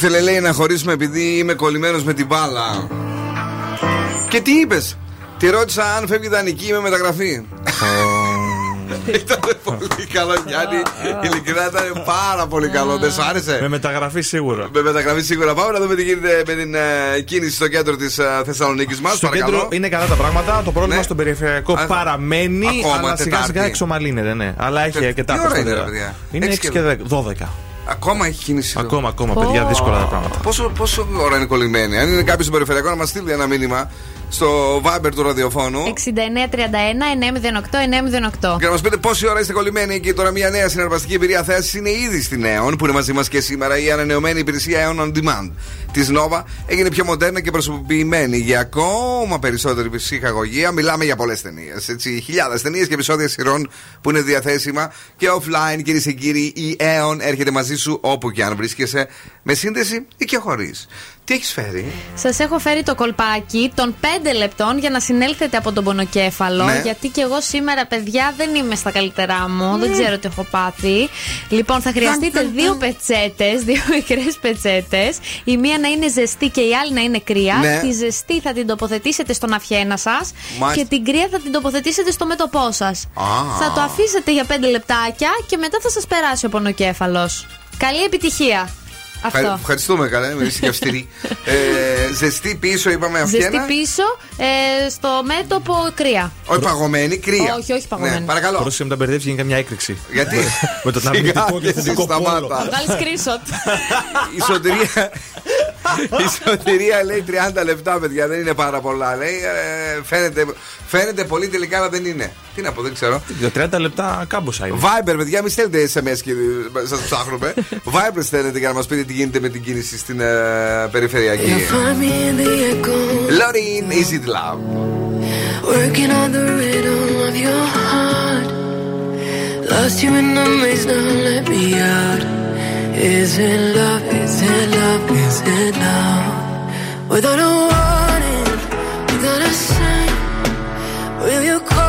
Ήθελε λέει να χωρίσουμε επειδή είμαι κολλημένος με την μπάλα. Και τι είπες; Τη ρώτησα αν φεύγει δανεική με μεταγραφή. Ήταν πολύ καλό, Γιάννη. Ειλικρινά ήταν πάρα πολύ καλό. Δεν σου άρεσε; Με μεταγραφή σίγουρα. Με μεταγραφή σίγουρα. Πάμε να δούμε τι γίνεται με την ε, κίνηση στο κέντρο της Θεσσαλονίκης μας. Στο κέντρο είναι καλά τα πράγματα. Το πρόβλημα Ναι. στο περιφερειακό Α, παραμένει. ακόμα αλλά σιγά Τετάρτη. σιγά εξομαλύνεται, ναι. Αλλά έχει Τι αρκετά ώρα είναι, προστατέρα. ρε παιδιά; Είναι Έξι 6 και και 12. Ακόμα έχει κίνηση. εδώ. Ακόμα, ακόμα, παιδιά, δύσκολα τα πράγματα. Πόσο, πόσο ώρα είναι κολλημένη. Αν είναι κάποιος στο περιφερειακό να μας στείλει ένα μήνυμα στο Viber του ραδιοφώνου. 6931-908-908. Και να μας πείτε πόση ώρα είστε κολλημένοι και τώρα μια νέα συναρπαστική εμπειρία θέσης είναι ήδη στην Aeon που είναι μαζί μας και σήμερα η ανανεωμένη υπηρεσία Aeon On Demand της Nova έγινε πιο μοντέρνα και προσωποποιημένη για ακόμα περισσότερη ψυχαγωγία. Μιλάμε για πολλές ταινίες. Χιλιάδες ταινίες και επεισόδια σειρών που είναι διαθέσιμα και offline, κυρίες και κύριοι. Η Aeon έρχεται μαζί σου όπου και αν βρίσκεσαι, με σύνδεση ή και χωρίς. Τι έχεις φέρει, Σας έχω φέρει το κολπάκι των 5 λεπτών για να συνέλθετε από τον πονοκέφαλο. Ναι. Γιατί και εγώ σήμερα, παιδιά, δεν είμαι στα καλύτερά μου. Δεν ξέρω τι έχω πάθει. Λοιπόν, θα χρειαστείτε δύο πετσέτες, δύο *laughs* μικρές πετσέτες. Η μία να είναι ζεστή και η άλλη να είναι κρύα. Ναι. Τη ζεστή θα την τοποθετήσετε στον αυχένα σας Μάλιστα. και την κρύα θα την τοποθετήσετε στο μέτωπό σας. Θα το αφήσετε για 5 λεπτάκια και μετά θα σας περάσει ο πονοκέφαλος. Καλή επιτυχία. Ευχα- Αυτό. Ευχαριστούμε, καλά, είσαι και αυστηρή. *laughs* ε, ζεστή πίσω, είπαμε Ζεστή αυτιά. πίσω, ε, στο μέτωπο κρύα. Όχι παγωμένη, κρύα. Όχι, όχι παγωμένη. Ναι, παρακαλώ. Πρόσεχε να τα μπερδεύεις γίνει καμιά έκρηξη. Γιατί; *laughs* Με τον Σιγά αρνητικό και και εσύ θετικό πόλο. σταμάτα. Βγάλεις screenshot. *laughs* Η σωτηρία, η σωτηρία λέει 30 λεπτά, παιδιά, δεν είναι πάρα πολλά. Λέει, ε, φαίνεται, φαίνεται πολύ τελικά, αλλά δεν είναι. Τι να πω, δεν ξέρω. Για 30 λεπτά κάμποσα είναι. Viber, παιδιά, μην στέλνετε SMS και σας ψάχνουμε. *laughs* Viber στέλνετε για να μας πείτε τι γίνεται με την κίνηση στην ε, περιφερειακή. Find me in the echo, Lauren, is it love? working on the rhythm of your heart. Lost you in the maze, now let me out. Is it love? Is it love? Is it love? Without a warning, without a sign, will you call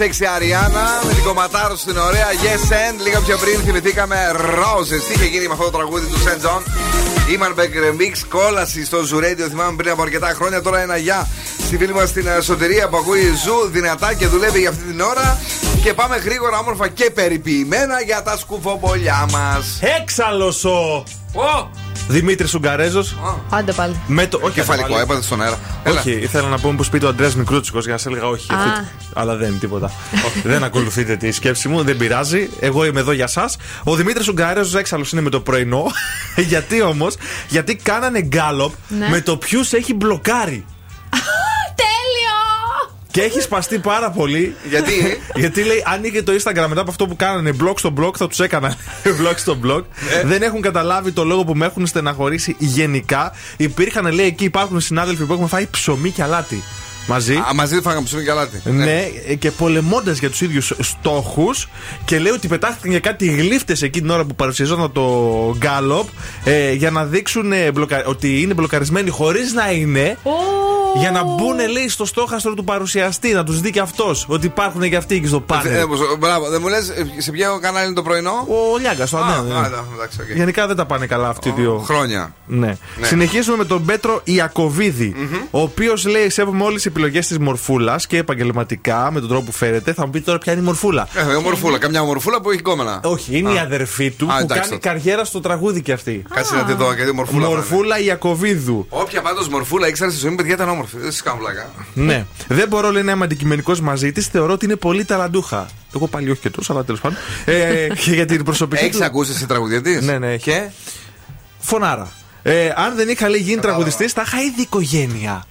Έλα ρε σεξι Αριάννα με την κομματάρα της την ωραία Yes, And Λίγα πιο πριν θυμηθήκαμε Roses Τι είχε γίνει με αυτό το τραγούδι του Saint Jhn Imanbek Remix Κόλαση στο Zoo Radio θυμάμαι πριν από αρκετά χρόνια Τώρα ένα γεια στη φίλη μας στην ε, Σωτηρία Που ακούει Zoo δυνατά και δουλεύει για αυτή την ώρα Και πάμε γρήγορα όμορφα και περιποιημένα Για τα κουτσομπολιά μας Έξαλλος ο. Δημήτρης Ουγγαρέζος. Άντε πάλι. Με το. Όχι, Κεφαλικό, πάλι. έπαθες στον αέρα. Όχι, ήθελα να πούμε που σπίτι ο Αντρέας Μικρούτσικος για να σε έλεγα όχι. Α. αυτή- Αλλά δεν είναι τίποτα. δεν ακολουθείτε τη σκέψη μου, δεν πειράζει. Εγώ είμαι εδώ για εσά. Ο Δημήτρης Ουγγαρέζο έξαλλο είναι με το πρωινό. *laughs* Γιατί όμως, γιατί κάνανε γκάλοπ Ναι. με το ποιους έχει μπλοκάρει. Τέλειο! Και έχει σπαστεί πάρα πολύ. Γιατί; Γιατί λέει, άνοιγε το Instagram μετά από αυτό που κάνανε blog στο blog, θα τους έκανα *laughs* blog στο blog. Ε. Δεν έχουν καταλάβει το λόγο που με έχουν στεναχωρήσει γενικά. Υπήρχαν, λέει, εκεί υπάρχουν συνάδελφοι που έχουν φάει ψωμί και αλάτι. Μαζί. Α, μαζί φάγαμε ψωμί και αλάτι. Ναι, και πολεμώντας για τους ίδιους στόχους. Και λέει ότι πετάχτηκαν για κάτι γλύφτες εκεί την ώρα που παρουσιαζόταν το γκάλοπ ε, για να δείξουν ε, μπλοκα- ότι είναι μπλοκαρισμένοι χωρίς να είναι. Για να μπουν, λέει, στο στόχαστρο του παρουσιαστή, να τους δει και αυτός ότι υπάρχουν και αυτοί εκεί στο Ε, πάνελ. πως, Μπράβο, δεν μου λες σε ποιο κανάλι είναι το πρωινό; Ο Λιάγκας, το Α, ανέβη. α, εντάξει, οκ. Γενικά δεν τα πάνε καλά αυτοί οι δύο. Χρόνια. Ναι. Ναι. Συνεχίζουμε με τον Πέτρο Ιακωβίδη, ο οποίος λέει: Σέβομαι όλες τις επιλογές της μορφούλας και επαγγελματικά με τον τρόπο που φέρεται. Θα μου πείτε τώρα ποια είναι η μορφούλα. Ε, μορφούλα, καμιά μορφούλα που έχει κόμμενα. Όχι, είναι Α. η αδερφή του Α, που εντάξει κάνει τότε. καριέρα στο τραγούδι και αυτή. Κάτσε να τη δω, γιατί μορφούλα. θα είναι. Μορφούλα Ιακοβίδου. Όποια πάντως μορφούλα ήξερα στη ζωή μου, παιδιά ήταν όμορφη. Δεν σα κάνω πλάκα. Ναι. Δεν μπορώ, λέει, να είμαι αντικειμενικός μαζί της. Θεωρώ ότι είναι πολύ ταλαντούχα. Εγώ πάλι όχι και τόσο, αλλά τέλος πάντων. ε, και για την προσωπική Έχεις του. ακούσει εσύ τραγουδιά της; Ναι, ναι. Και; Φωνάρα. Ε, αν δεν είχα λέει γίνει τραγουδιστής, θα είχα ήδη οικογένεια.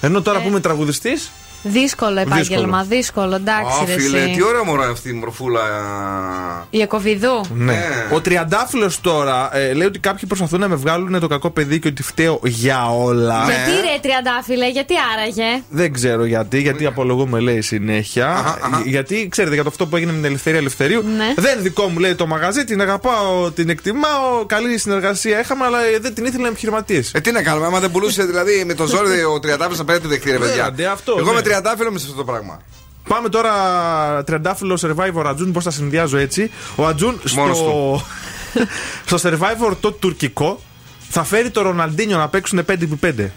Ενώ τώρα που είμαι τραγουδιστής, Δύσκολο επάγγελμα, δύσκολο, εντάξει. Α, ρε, φίλε, εσύ. τι ωραία μωρά αυτή η μορφούλα. Η Εκοβιδού. Ναι. Ο Τριαντάφυλλος τώρα ε, λέει ότι κάποιοι προσπαθούν να με βγάλουν το κακό παιδί και ότι φταίω για όλα. Γιατί ρε τριαντάφυλλε, γιατί άραγε; Δεν ξέρω γιατί, γιατί απολογούμε λέει συνέχεια. Γιατί ξέρετε για το αυτό που έγινε με την Ελευθερία Ελευθερίου. Ναι. Δεν είναι δικό μου λέει το μαγαζί, την αγαπάω, την εκτιμάω. Καλή συνεργασία είχαμε, αλλά ε, δεν την ήθελαν επιχειρηματίε. Ε, τι να κάνουμε, άμα δεν πουλούσε δηλαδή με το ζόρι ο τριαντάφυλλος να πρέπει να τη δεχτεί, ρε παιδιά. Άντε, αυτό, Εγώ ναι. με τριαντάφυλλο με σε αυτό το πράγμα. Πάμε τώρα τριαντάφυλλο survivor Ατζούν, πώς θα συνδυάζω έτσι. Ο Ατζούν Μόνος στο, *laughs* στο survivor το τουρκικό θα φέρει το Ροναλντίνιο να παίξουν 5x5.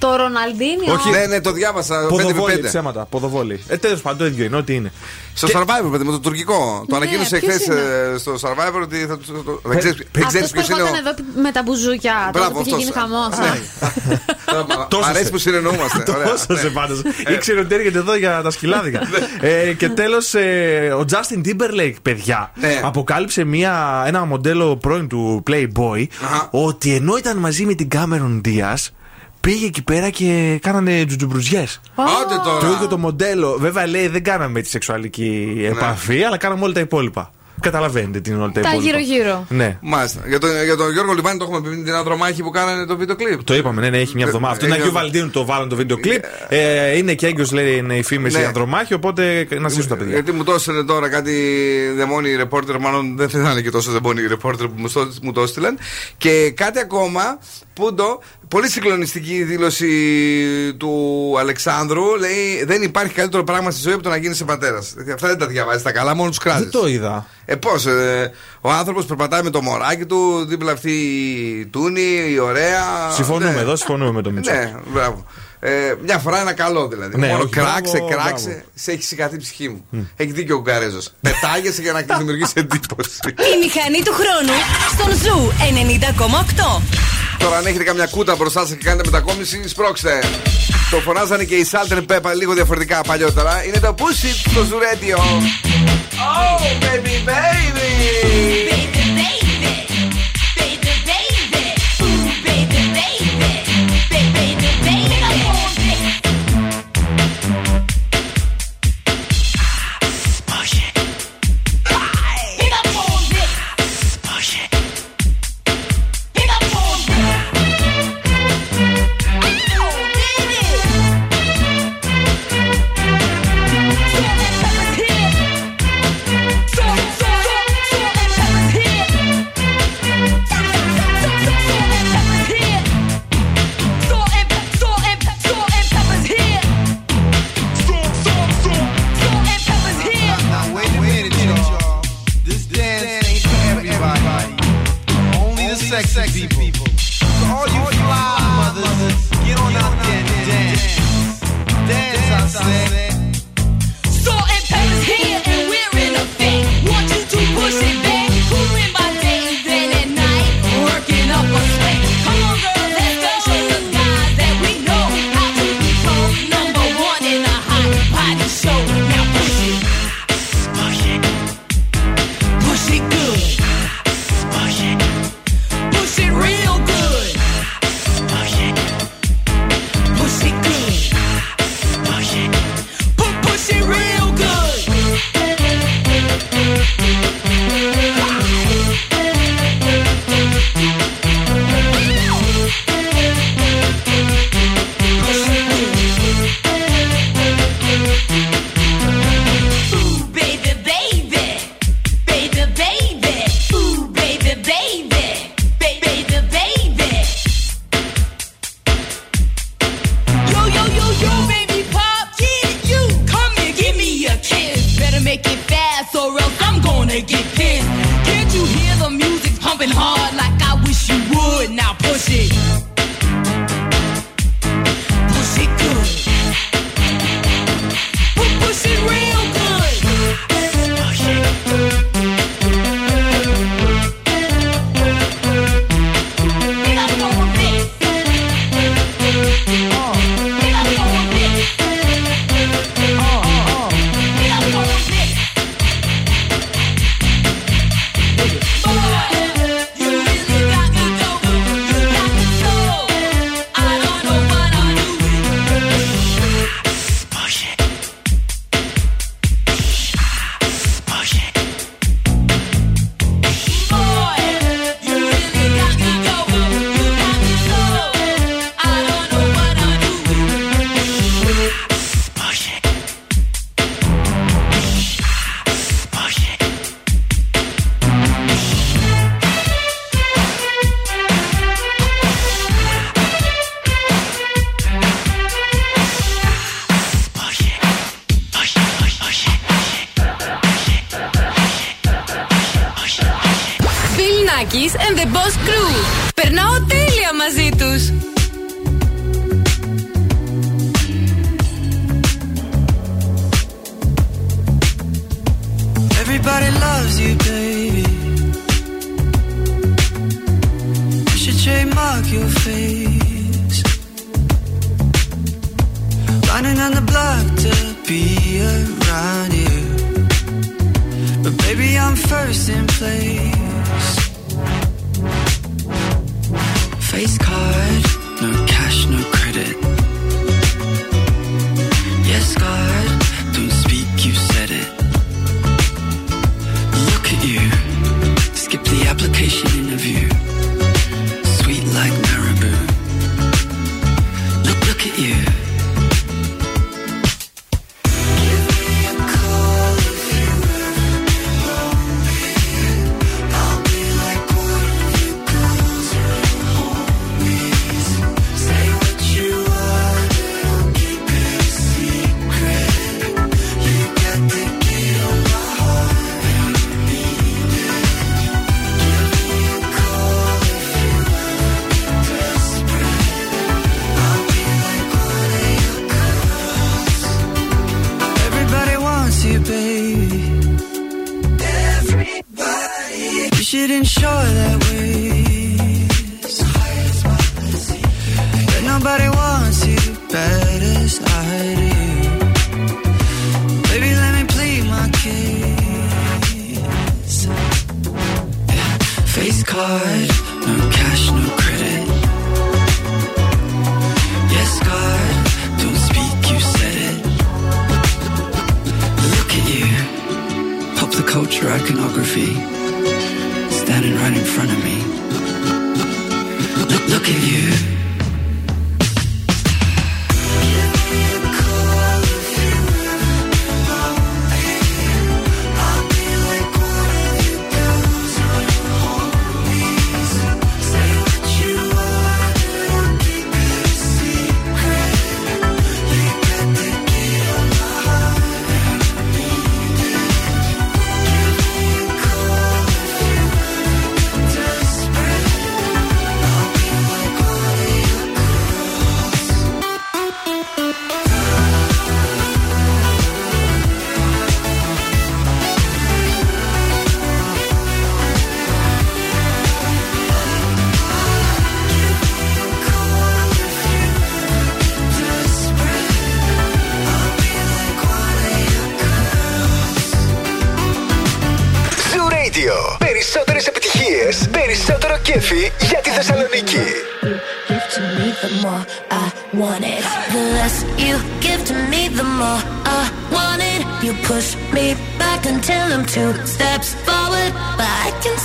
Το Ροναλντίνιο. Όχι. Ναι, ναι, το διάβασα. Ποδοβόλη, 5x5. ψέματα. Ποδοβόλη. Ε, τέλος πάντων, το ίδιο είναι, ό,τι είναι. Στο Survivor, παιδί με το τουρκικό. Το Ναι, ανακοίνωσε ποιος χθες είναι; στο Survivor ότι θα του. το- Δεν ξέρει Αυτός ποιος που είναι ο. ερχόταν εδώ με τα μπουζούκια. Τότε Μπράβο, που είχε αυτός. γίνει χαμός. *laughs* Μ' Τόσος Αρέσει σε- που συνεννοούμαστε. *laughs* Ωραία. Τόσο σε πάντως. Ήξερε ότι έρχεται εδώ για τα σκυλάδικα. Ναι. ε, και τέλος, ο Justin Timberlake, παιδιά, Ναι. αποκάλυψε μια, ένα μοντέλο πρώην του Playboy ότι ενώ ήταν μαζί με την Cameron Diaz, πήγε εκεί πέρα και κάνανε τζουτζουμπρουζιές. Άντε τώρα. Το ίδιο το μοντέλο. Βέβαια λέει δεν κάναμε τη σεξουαλική Ναι. επαφή, αλλά κάναμε όλα τα υπόλοιπα. Καταλαβαίνετε τι είναι όλα τα Τα υπόλοιπα. γύρω-γύρω. Ναι. Μάλιστα. Για τον, για τον Γιώργο Λιβάνη το έχουμε πει την ανδρομάχη που κάνανε το βίντεο κλειπ. Το είπαμε, ναι, ναι, έχει μια εβδομάδα. Αυτό είναι έχει Αγίου μια- Βαλντίνου το βάλαν το βίντεο κλειπ. Ε, είναι και έγκυος, λέει, είναι η φήμη Ναι. η Ανδρομάχη, οπότε να ζήσουν τα παιδιά. Γιατί μου το έστειλε τώρα κάτι δαιμόνιοι ρεπόρτερ, μάλλον δεν θα ήταν και τόσο δαιμόνιοι ρεπόρτερ που μου το- μου το έστειλαν. Και κάτι ακόμα που το. Πολύ συγκλονιστική η δήλωση του Αλεξάνδρου. Λέει: Δεν υπάρχει καλύτερο πράγμα στη ζωή από το να γίνεις πατέρας. Αυτά δεν τα διαβάζεις τα καλά, μόνος τους κράζεις. Δεν το είδα. Ε, πώς, ε, ο άνθρωπος περπατάει με το μωράκι του, δίπλα αυτή η Τούνη, η ωραία. Συμφωνούμε Ναι. εδώ, συμφωνούμε με το Μίτσο. Ναι, μπράβο. Ε, μια φορά ένα καλό δηλαδή. Ναι, Μόνο όχι, κράξε, μπράβο, κράξε, μπράβο. σε έχει σιχαθεί η ψυχή μου. Έχει δίκιο ο Γκαρέζος. Πετάγεσαι για να *laughs* δημιουργήσει εντύπωση. Η μηχανή του χρόνου στον Zoo 90,8. Τώρα, αν έχετε καμιά κούτα μπροστά σας και κάνετε μετακόμιση, σπρώξτε. Το φωνάζανε και οι Salt-N-Pepa λίγο διαφορετικά παλιότερα. Είναι το Pussy στο Zoo Radio. Oh, baby, baby. And the Boss Crew. Περνάω τέλεια μαζί τους. Everybody loves you, baby. You should trademark your face. Running on the block to be around you. But baby, I'm first in place. face card.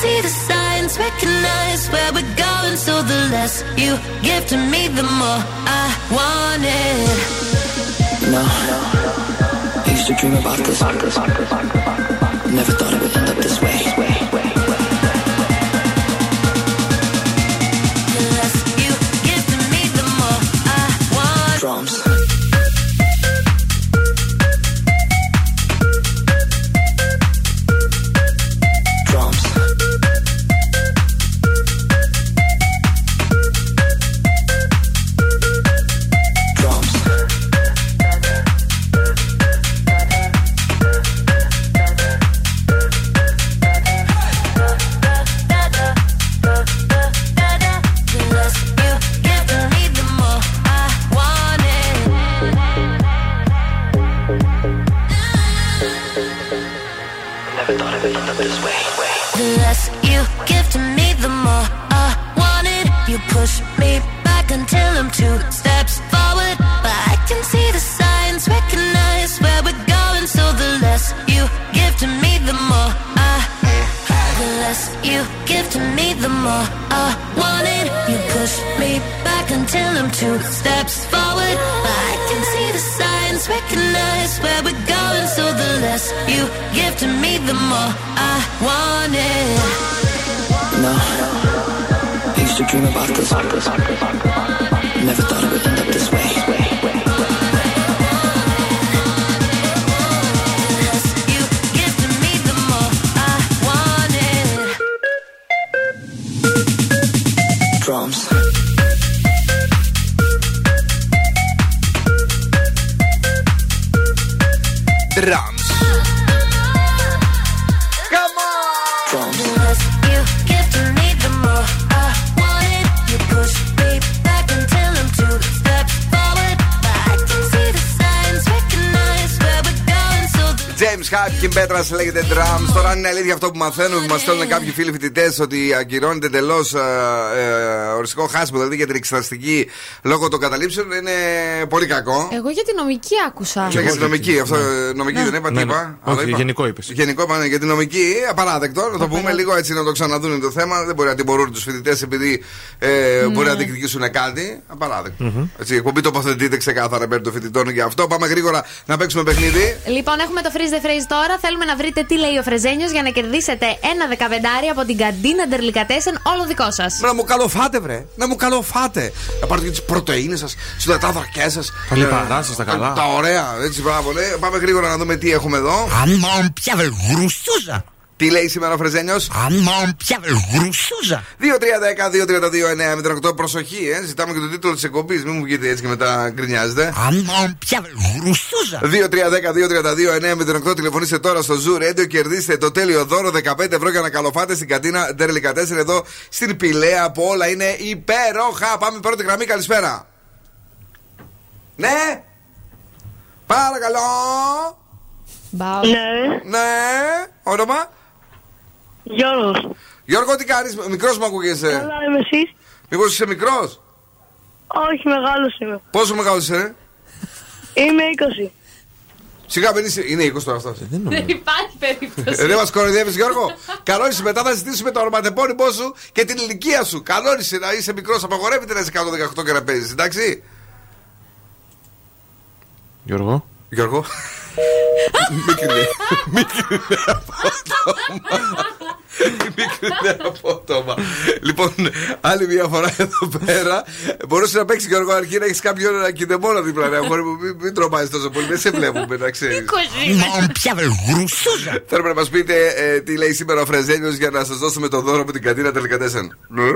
see the signs, recognize where we're going. So the less you give to me, the more I want it. No, I used to dream about this. Never thought of it. Λέγεται drums. Τώρα αν είναι αλήθεια αυτό που μαθαίνουμε, μας στέλνουν κάποιοι φίλοι φοιτητές ότι ακυρώνεται εντελώς ε, ε, οριστικό χάσιμο, δηλαδή για την εξεταστική λόγω των καταλήψεων, είναι πολύ κακό. Εγώ για την νομική άκουσα. Ναι, για την νομική, αυτό ε, νομική δεν είπα, τι Ναι, είπα. ναι. άλλο Όχι, είπα. γενικό είπες. Γενικό είπα, ναι, για την νομική, απαράδεκτο. Να το πούμε λίγο έτσι να το ξαναδούν το θέμα. Δεν μπορεί να τιμωρούν τους φοιτητές επειδή ε, μπορεί να διεκδικήσουν κάτι. Απαράδεκτο. Έτσι, η εκπομπή τοποθετείται ξεκάθαρα υπέρ των φοιτητών για αυτό. Πάμε γρήγορα να παίξουμε παιχνίδι. Λοιπόν, έχουμε το freeze the phrase τώρα. Θέλουμε να βρείτε τι λέει ο Φρεζένιος για να κερδίσετε ένα δεκαπεντάρι από την καντίνα Ντερλικατέσεν, όλο δικό σας. Να μου καλοφάτε, βρε. Να μου καλοφάτε. Να πάρετε και τις πρωτενε σας, τι υδατάνθρακέ σας. Τα λιπαρά σας, τα καλά. Τα ωραία. Έτσι, μπράβο. ναι. Πάμε γρήγορα να δούμε τι έχουμε εδώ. Αμάν πια γρουσούζα. Τι λέει σήμερα ο Φρεζένιος; Αμάν πια γρουσούζα. 2-3-10-2-32-9-08. Προσοχή, ε. Ζητάμε και τον τίτλο της εκπομπής. Μην μου βγείτε έτσι και μετά γκρινιάζετε. Αμάν πια γρουσούζα. 2-3-10-2-32-9-08. Τηλεφωνήστε τώρα στο Zoo Radio. Κερδίστε το τέλειο δώρο 15 ευρώ για να καλοφάτε στην κατίνα Ντέρλικα 4 εδώ στην Πηλαία που όλα είναι υπέροχα. Πάμε πρώτη γραμμή. Καλησπέρα. Ναι. Παρακαλώ. Ναι. Ναι. Όνομα. Γιώργος. Γιώργο, τι κάνεις, μικρός μου ακούγεσαι. Καλά είμαι εσείς; Μήπως είσαι μικρός; Όχι, μεγάλος είμαι. Πόσο μεγάλος είσαι, ρε; Είμαι 20. Σιγά δεν είσαι. Είναι 20 τώρα αυτό. Δεν υπάρχει περίπτωση. Ε, Δεν μας κοροϊδεύεις, Γιώργο. Κανόνισε μετά θα ζητήσουμε το ονοματεπώνυμό σου και την ηλικία σου. Κανόνισε να είσαι μικρός. Απαγορεύεται να είσαι 118 και να παίζεις, εντάξει; Γιώργο. Γιώργο. *laughs* Μικρή. Μικρή απότομα. Μικρή απότομα. Λοιπόν, άλλη μια φορά εδώ πέρα μπορούσε να παίξει Γιώργο αρκεί να έχεις κάποιον κινδεμόνα δίπλα. Ρε, αγόρι μου, μην, μην τρομάζεις τόσο πολύ. Δεν σε βλέπουμε, να ξέρεις. Αμάν πια γρουσούζα. Θέλουμε να μας πείτε ε, τι λέει σήμερα ο Φρεζένιος για να σας δώσουμε το δώρο από την κατίνα τελικά Ναι.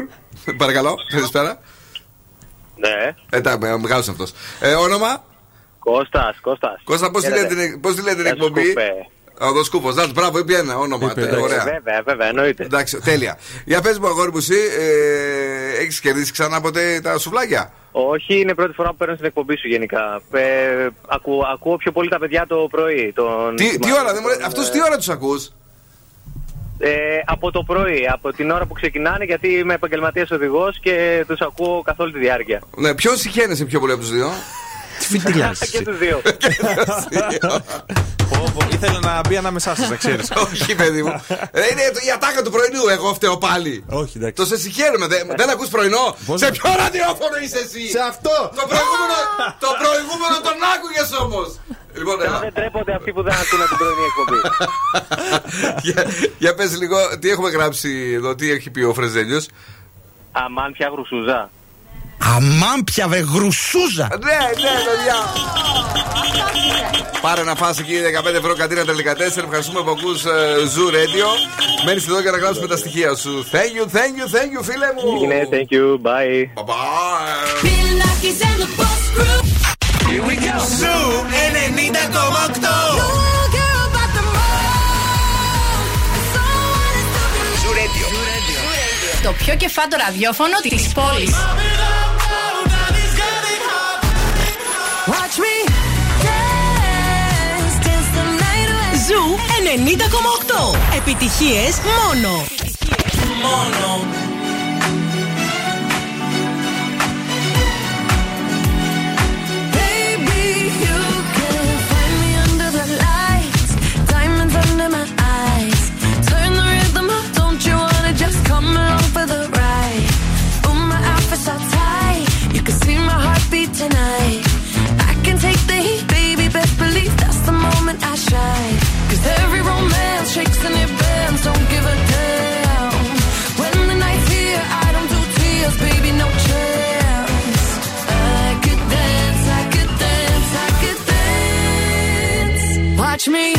Παρακαλώ, καλησπέρα. Ναι. Εντάξει, μεγάλο αυτός. Ε, όνομα; Κώστας, Κώστας. Κώστα, πώς τη Χαίρετε. λέτε την- πώς τη λέτε την Γεια σου, εκπομπή; Σκούπε. Ο Δοσκούπο. Να, μπράβο, είπε ένα όνομα. Είπε, τε- εντάξει. Ωραία. Βέβαια, βέβαια, εννοείται. Εντάξει, τέλεια. Για πες μου, αγόρι μου, εσύ ε, έχεις κερδίσει ξανά ποτέ τα σουβλάκια; Όχι, είναι η πρώτη φορά που παίρνω στην εκπομπή σου γενικά. Ε, ακού, ακούω πιο πολύ τα παιδιά το πρωί. Τον... Τι, τι ώρα, δεν μου λέει, αυτούς τι ώρα τους ακούς; Ε, από το πρωί, από την ώρα που ξεκινάνε, γιατί είμαι επαγγελματίας οδηγός και τους ακούω καθ' όλη τη διάρκεια. Ναι, ποιον συχαίνεσαι πιο πολύ από τους δύο; Τι φιτιλιάζει. και τους δύο. Ήθελε να μπει ανάμεσά σας, να ξέρεις. Όχι, παιδί μου. Ε, είναι το- η ατάκα του πρωινού, εγώ φταίω πάλι. Όχι, εντάξει. Το σε συγχαίρουμε. Δεν, δεν ακούς πρωινό; Πώς σε να- ποιο ραδιόφωνο είσαι εσύ; Σε αυτό. Το προηγούμενο, το προηγούμενο τον άκουγες όμως. Λοιπόν, έλα. Δεν τρέπονται αυτοί που δεν ακούνε την πρωινή εκπομπή. για, για πες λίγο, τι έχουμε γράψει εδώ, τι έχει πει ο Φρεζέλιος; Αμάν πια γρουσούζα. Αμάν πια γρουσούζα. Ναι, ναι, παιδιά. Πάρε να φας εκεί 15 ευρώ κατίνα τελικά 4. Ευχαριστούμε που ακούς ε, Zoo Radio. Μένεις εδώ για να γράψουμε τα στοιχεία σου. Thank you, thank you, thank you, φίλε μου. Έγινε, thank you, bye. Bye bye. Here we go. Zoo 90,8. Zoo Radio. Το πιο κεφάτο ραδιόφωνο της πόλης. 90,8. Επιτυχίες μόνο. Μόνο. catch me.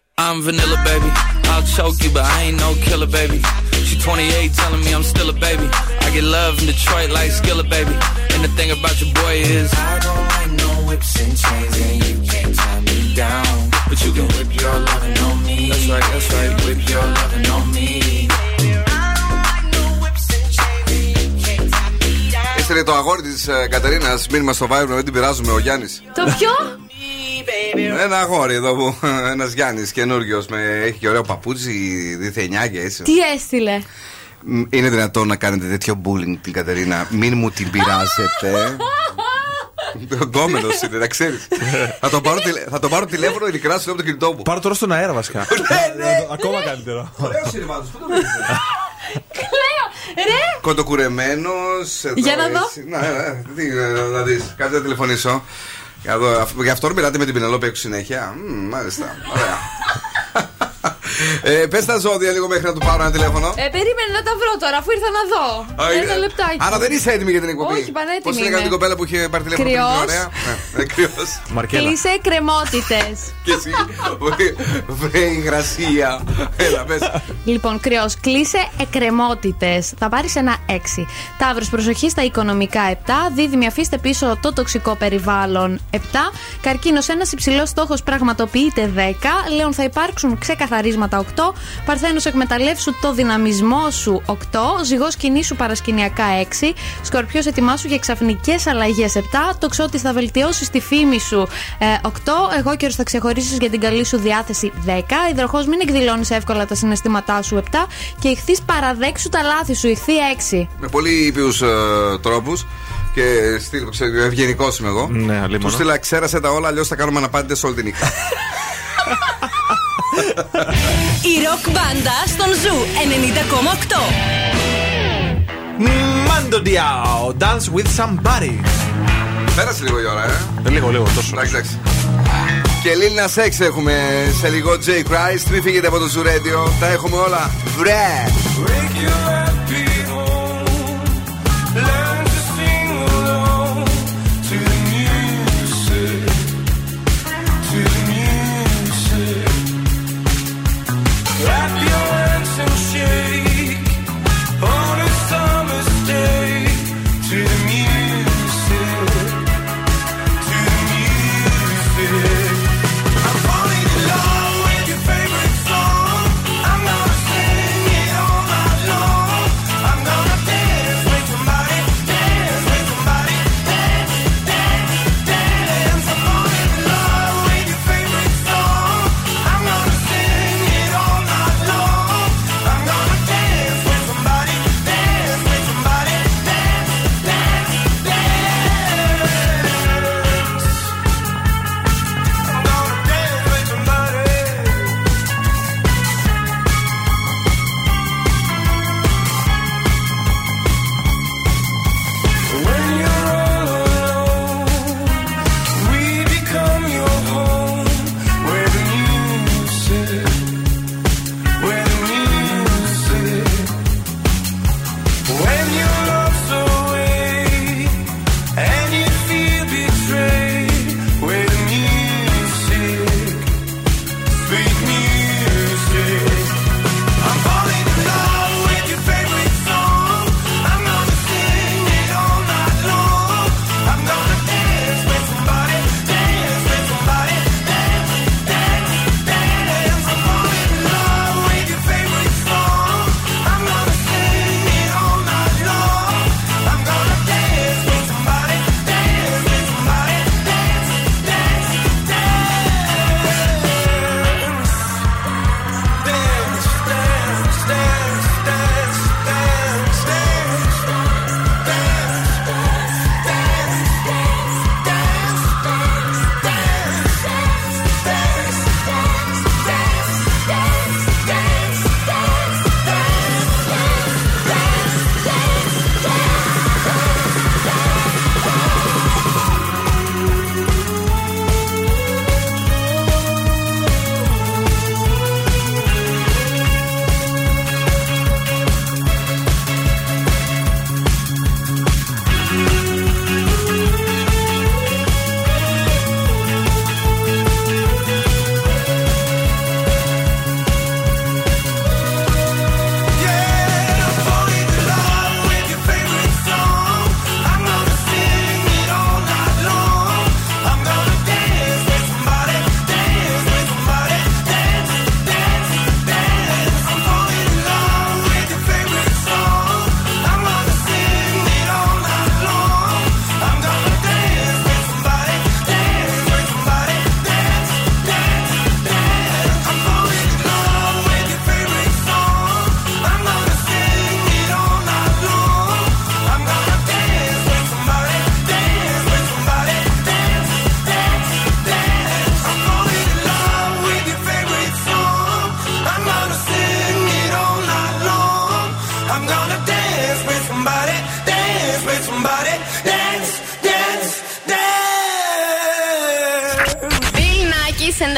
I'm vanilla, baby. I'll choke you, but I ain't no killer, baby. She 28, telling me I'm still a baby. I get love in Detroit like Skillet, baby. And the thing about your boy is I don't like no whips and chains, and you can't tie me down. But you can whip your lovin' on me. That's right, that's right. Whip your lovin' on me. Έστειλε το αγόρι τη Κατερίνα μήνυμα στο Viber να μην την πειράζουμε ο Γιάννη. Το ποιο? Ένα αγόρι εδώ που. *laughs* Ένας Γιάννης καινούριος με έχει και ωραίο παπούτσι, διθενιά και έτσι. Τι έστειλε; Μ, Είναι δυνατόν να κάνετε τέτοιο bullying την Κατερίνα; Μην μου την πειράζετε. *laughs* Ο γκόμενος είναι, να ξέρεις. θα, τον πάρω τηλε- θα τον πάρω τηλέφωνο ειλικρινά σου λέω από το κινητό μου. Πάρω τώρα στον αέρα βασικά. *laughs* Ναι, ναι. Ακόμα καλύτερο. Ωραίος είναι πάντως. Πού το βρήκες; Κλαίω! Ρε! Κοντοκουρεμένος. Για να δω. Ναι, ναι, τι, ε, να δεις. Κάτσε να τηλεφωνήσω. Για δω, αφ- Γι' αυτό μιλάτε με την Πινελόπη έξω συνέχεια. Μμ, μάλιστα. Ωραία. *laughs* ε, Πες τα ζώδια λίγο μέχρι να του πάρω ένα τηλέφωνο. Ε, περίμενε να τα βρω τώρα, αφού ήρθα να δω. Α, Ένα ε, λεπτάκι. Άρα δεν είσαι έτοιμη για την εκπομπή. Όχι, πανέτοιμη Πώς είναι είμαι. την κοπέλα που είχε πάρει τηλέφωνο πριν την Κρυός. ωραία; Ναι, ε, κρυός. *laughs* Κλείσε εκκρεμότητες. *laughs* Και εσύ. βρε- Βρε υγρασία. Έλα, πες. Λοιπόν, κρυός, κλείσε εκκρεμότητες. Θα πάρεις ένα 6. Ταύρος, προσοχή στα οικονομικά 7. Δίδυμη, αφήστε πίσω το τοξικό περιβάλλον 7. Καρκίνος, ένας υψηλός στόχος πραγματοποιείται 10. Λέων, θα υπάρξουν ξεκαθαρίσματα 8. Παρθένος, εκμεταλλεύσου το δυναμισμό σου 8. Ζυγός, κινήσου παρασκηνιακά 6. Σκορπιός, ετοιμάσου για ξαφνικές αλλαγές 7. Τοξότη, θα βελτιώσει τη φήμη σου ε, 8. Εγώ καιρο θα ξεχωρίσεις για την καλή σου διάθεση 10. Υδροχό, μην εκδηλώνεις εύκολα τα συναισθήματά σου 7. Και ηχθείς, παραδέξου τα λάθη σου ηχθεί 6. Με πολύ ήπιους ε, τρόπους. Και στείλ, ευγενικός είμαι εγώ. Ναι, αλίμονο. Του στείλα, ξέρασε τα όλα, αλλιώς θα κάνουμε αναπάντητε όλη τη νύχτα. *laughs* Η ροκ μπάντα στον Ζου 90,8. Mando Diao, dance with somebody. Πέρασε λίγο η ώρα, ε. Ε, Λίγο, λίγο, τόσο. Εντάξει, εντάξει. Και Λίλνα Σεξ έχουμε σε λίγο J. Christ. Μην φύγετε από το Zoo Radio. Τα έχουμε όλα. Βρε!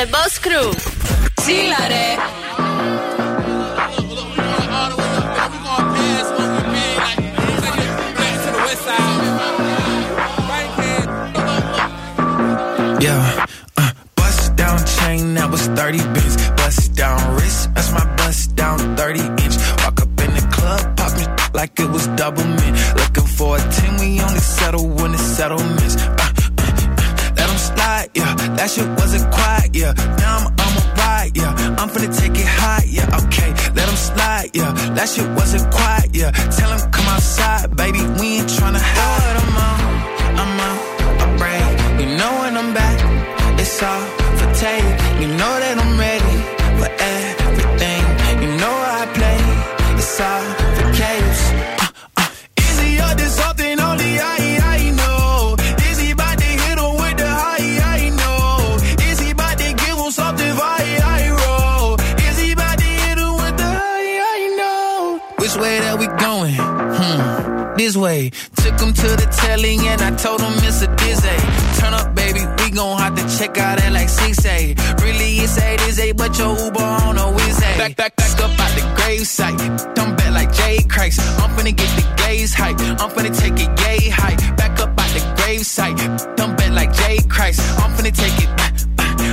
The Boss Crew. Chillare. Yeah, uh, bust down chain that was 30. Bust down wrist, that's my bust down 30 inch. Up in the club, pop me like it was double mint. Looking for a 10, we only settle when settlements. Uh, uh, uh, let them slide, yeah, that shit wasn't quiet yeah. Now I'm on my ride, yeah. I'm finna take it high, yeah. Okay, let 'em slide, yeah. That shit wasn't quiet, yeah. Tell 'em come outside, baby. We ain't tryna hide. I'm out, I'm out, I brag. You know when I'm back, it's all for tape. You know that I'm ready this way. Took him to the telly and I told him it's a dizzy. Turn up, baby, we gon' have to check out that like 6A. Really, it's 8 is 8, but your Uber on a whiz Back, back, back up out the gravesite. Come back like Jay Christ. I'm finna get the gaze hype. I'm finna take it yay high. Back up out the gravesite. Come back like Jay Christ. I'm finna take it.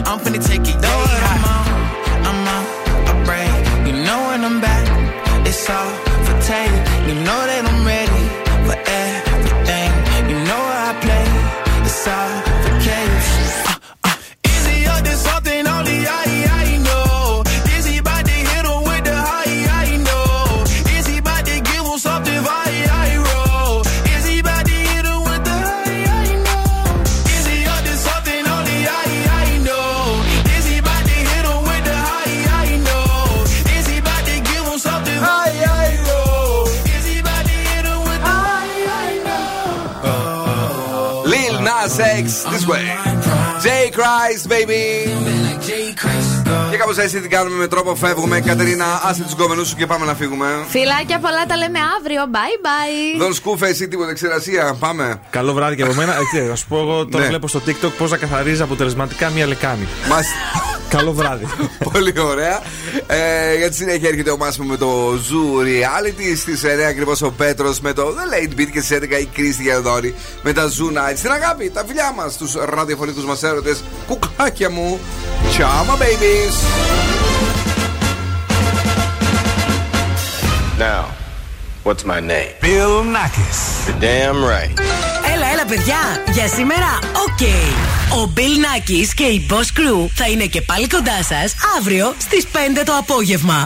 I'm finna take it yay high. I'm out, I'm out, I brag. You know when I'm back, it's all Christ, baby. Και κάπως έτσι την κάνουμε με τρόπο φεύγουμε. Κατερίνα, άσε τους γκόμενου σου και πάμε να φύγουμε. Φιλάκια πολλά τα λέμε αύριο. Bye bye. Δον σκούφε εσύ τίποτα ξερασία. Πάμε. Καλό βράδυ και από μένα. Ε, να σου πω εγώ τώρα Ναι. βλέπω στο TikTok πώς να καθαρίζει αποτελεσματικά μία λεκάνη. Μας... Καλό βράδυ. *laughs* Πολύ ωραία. Ε, για τη συνέχεια έρχεται ο Μάσιμο με το Zoo Reality. Στις 9 ακριβώς ο Πέτρος με το The Late Beat και στις 11 η Κρίστη Γιανδόρη με τα Zoo Nights. Στην αγάπη, τα φιλιά μας, τους ραδιοφωνικούς μας έρωτες. Κουκλάκια μου. Ciao, my babies. Now, what's my name? Bill Nakis. You're damn right. Έλα, έλα, παιδιά. Για σήμερα, οκ. Ο Bill Nakis και η Boss Crew θα είναι και πάλι κοντά σας αύριο στις 5 το απόγευμα.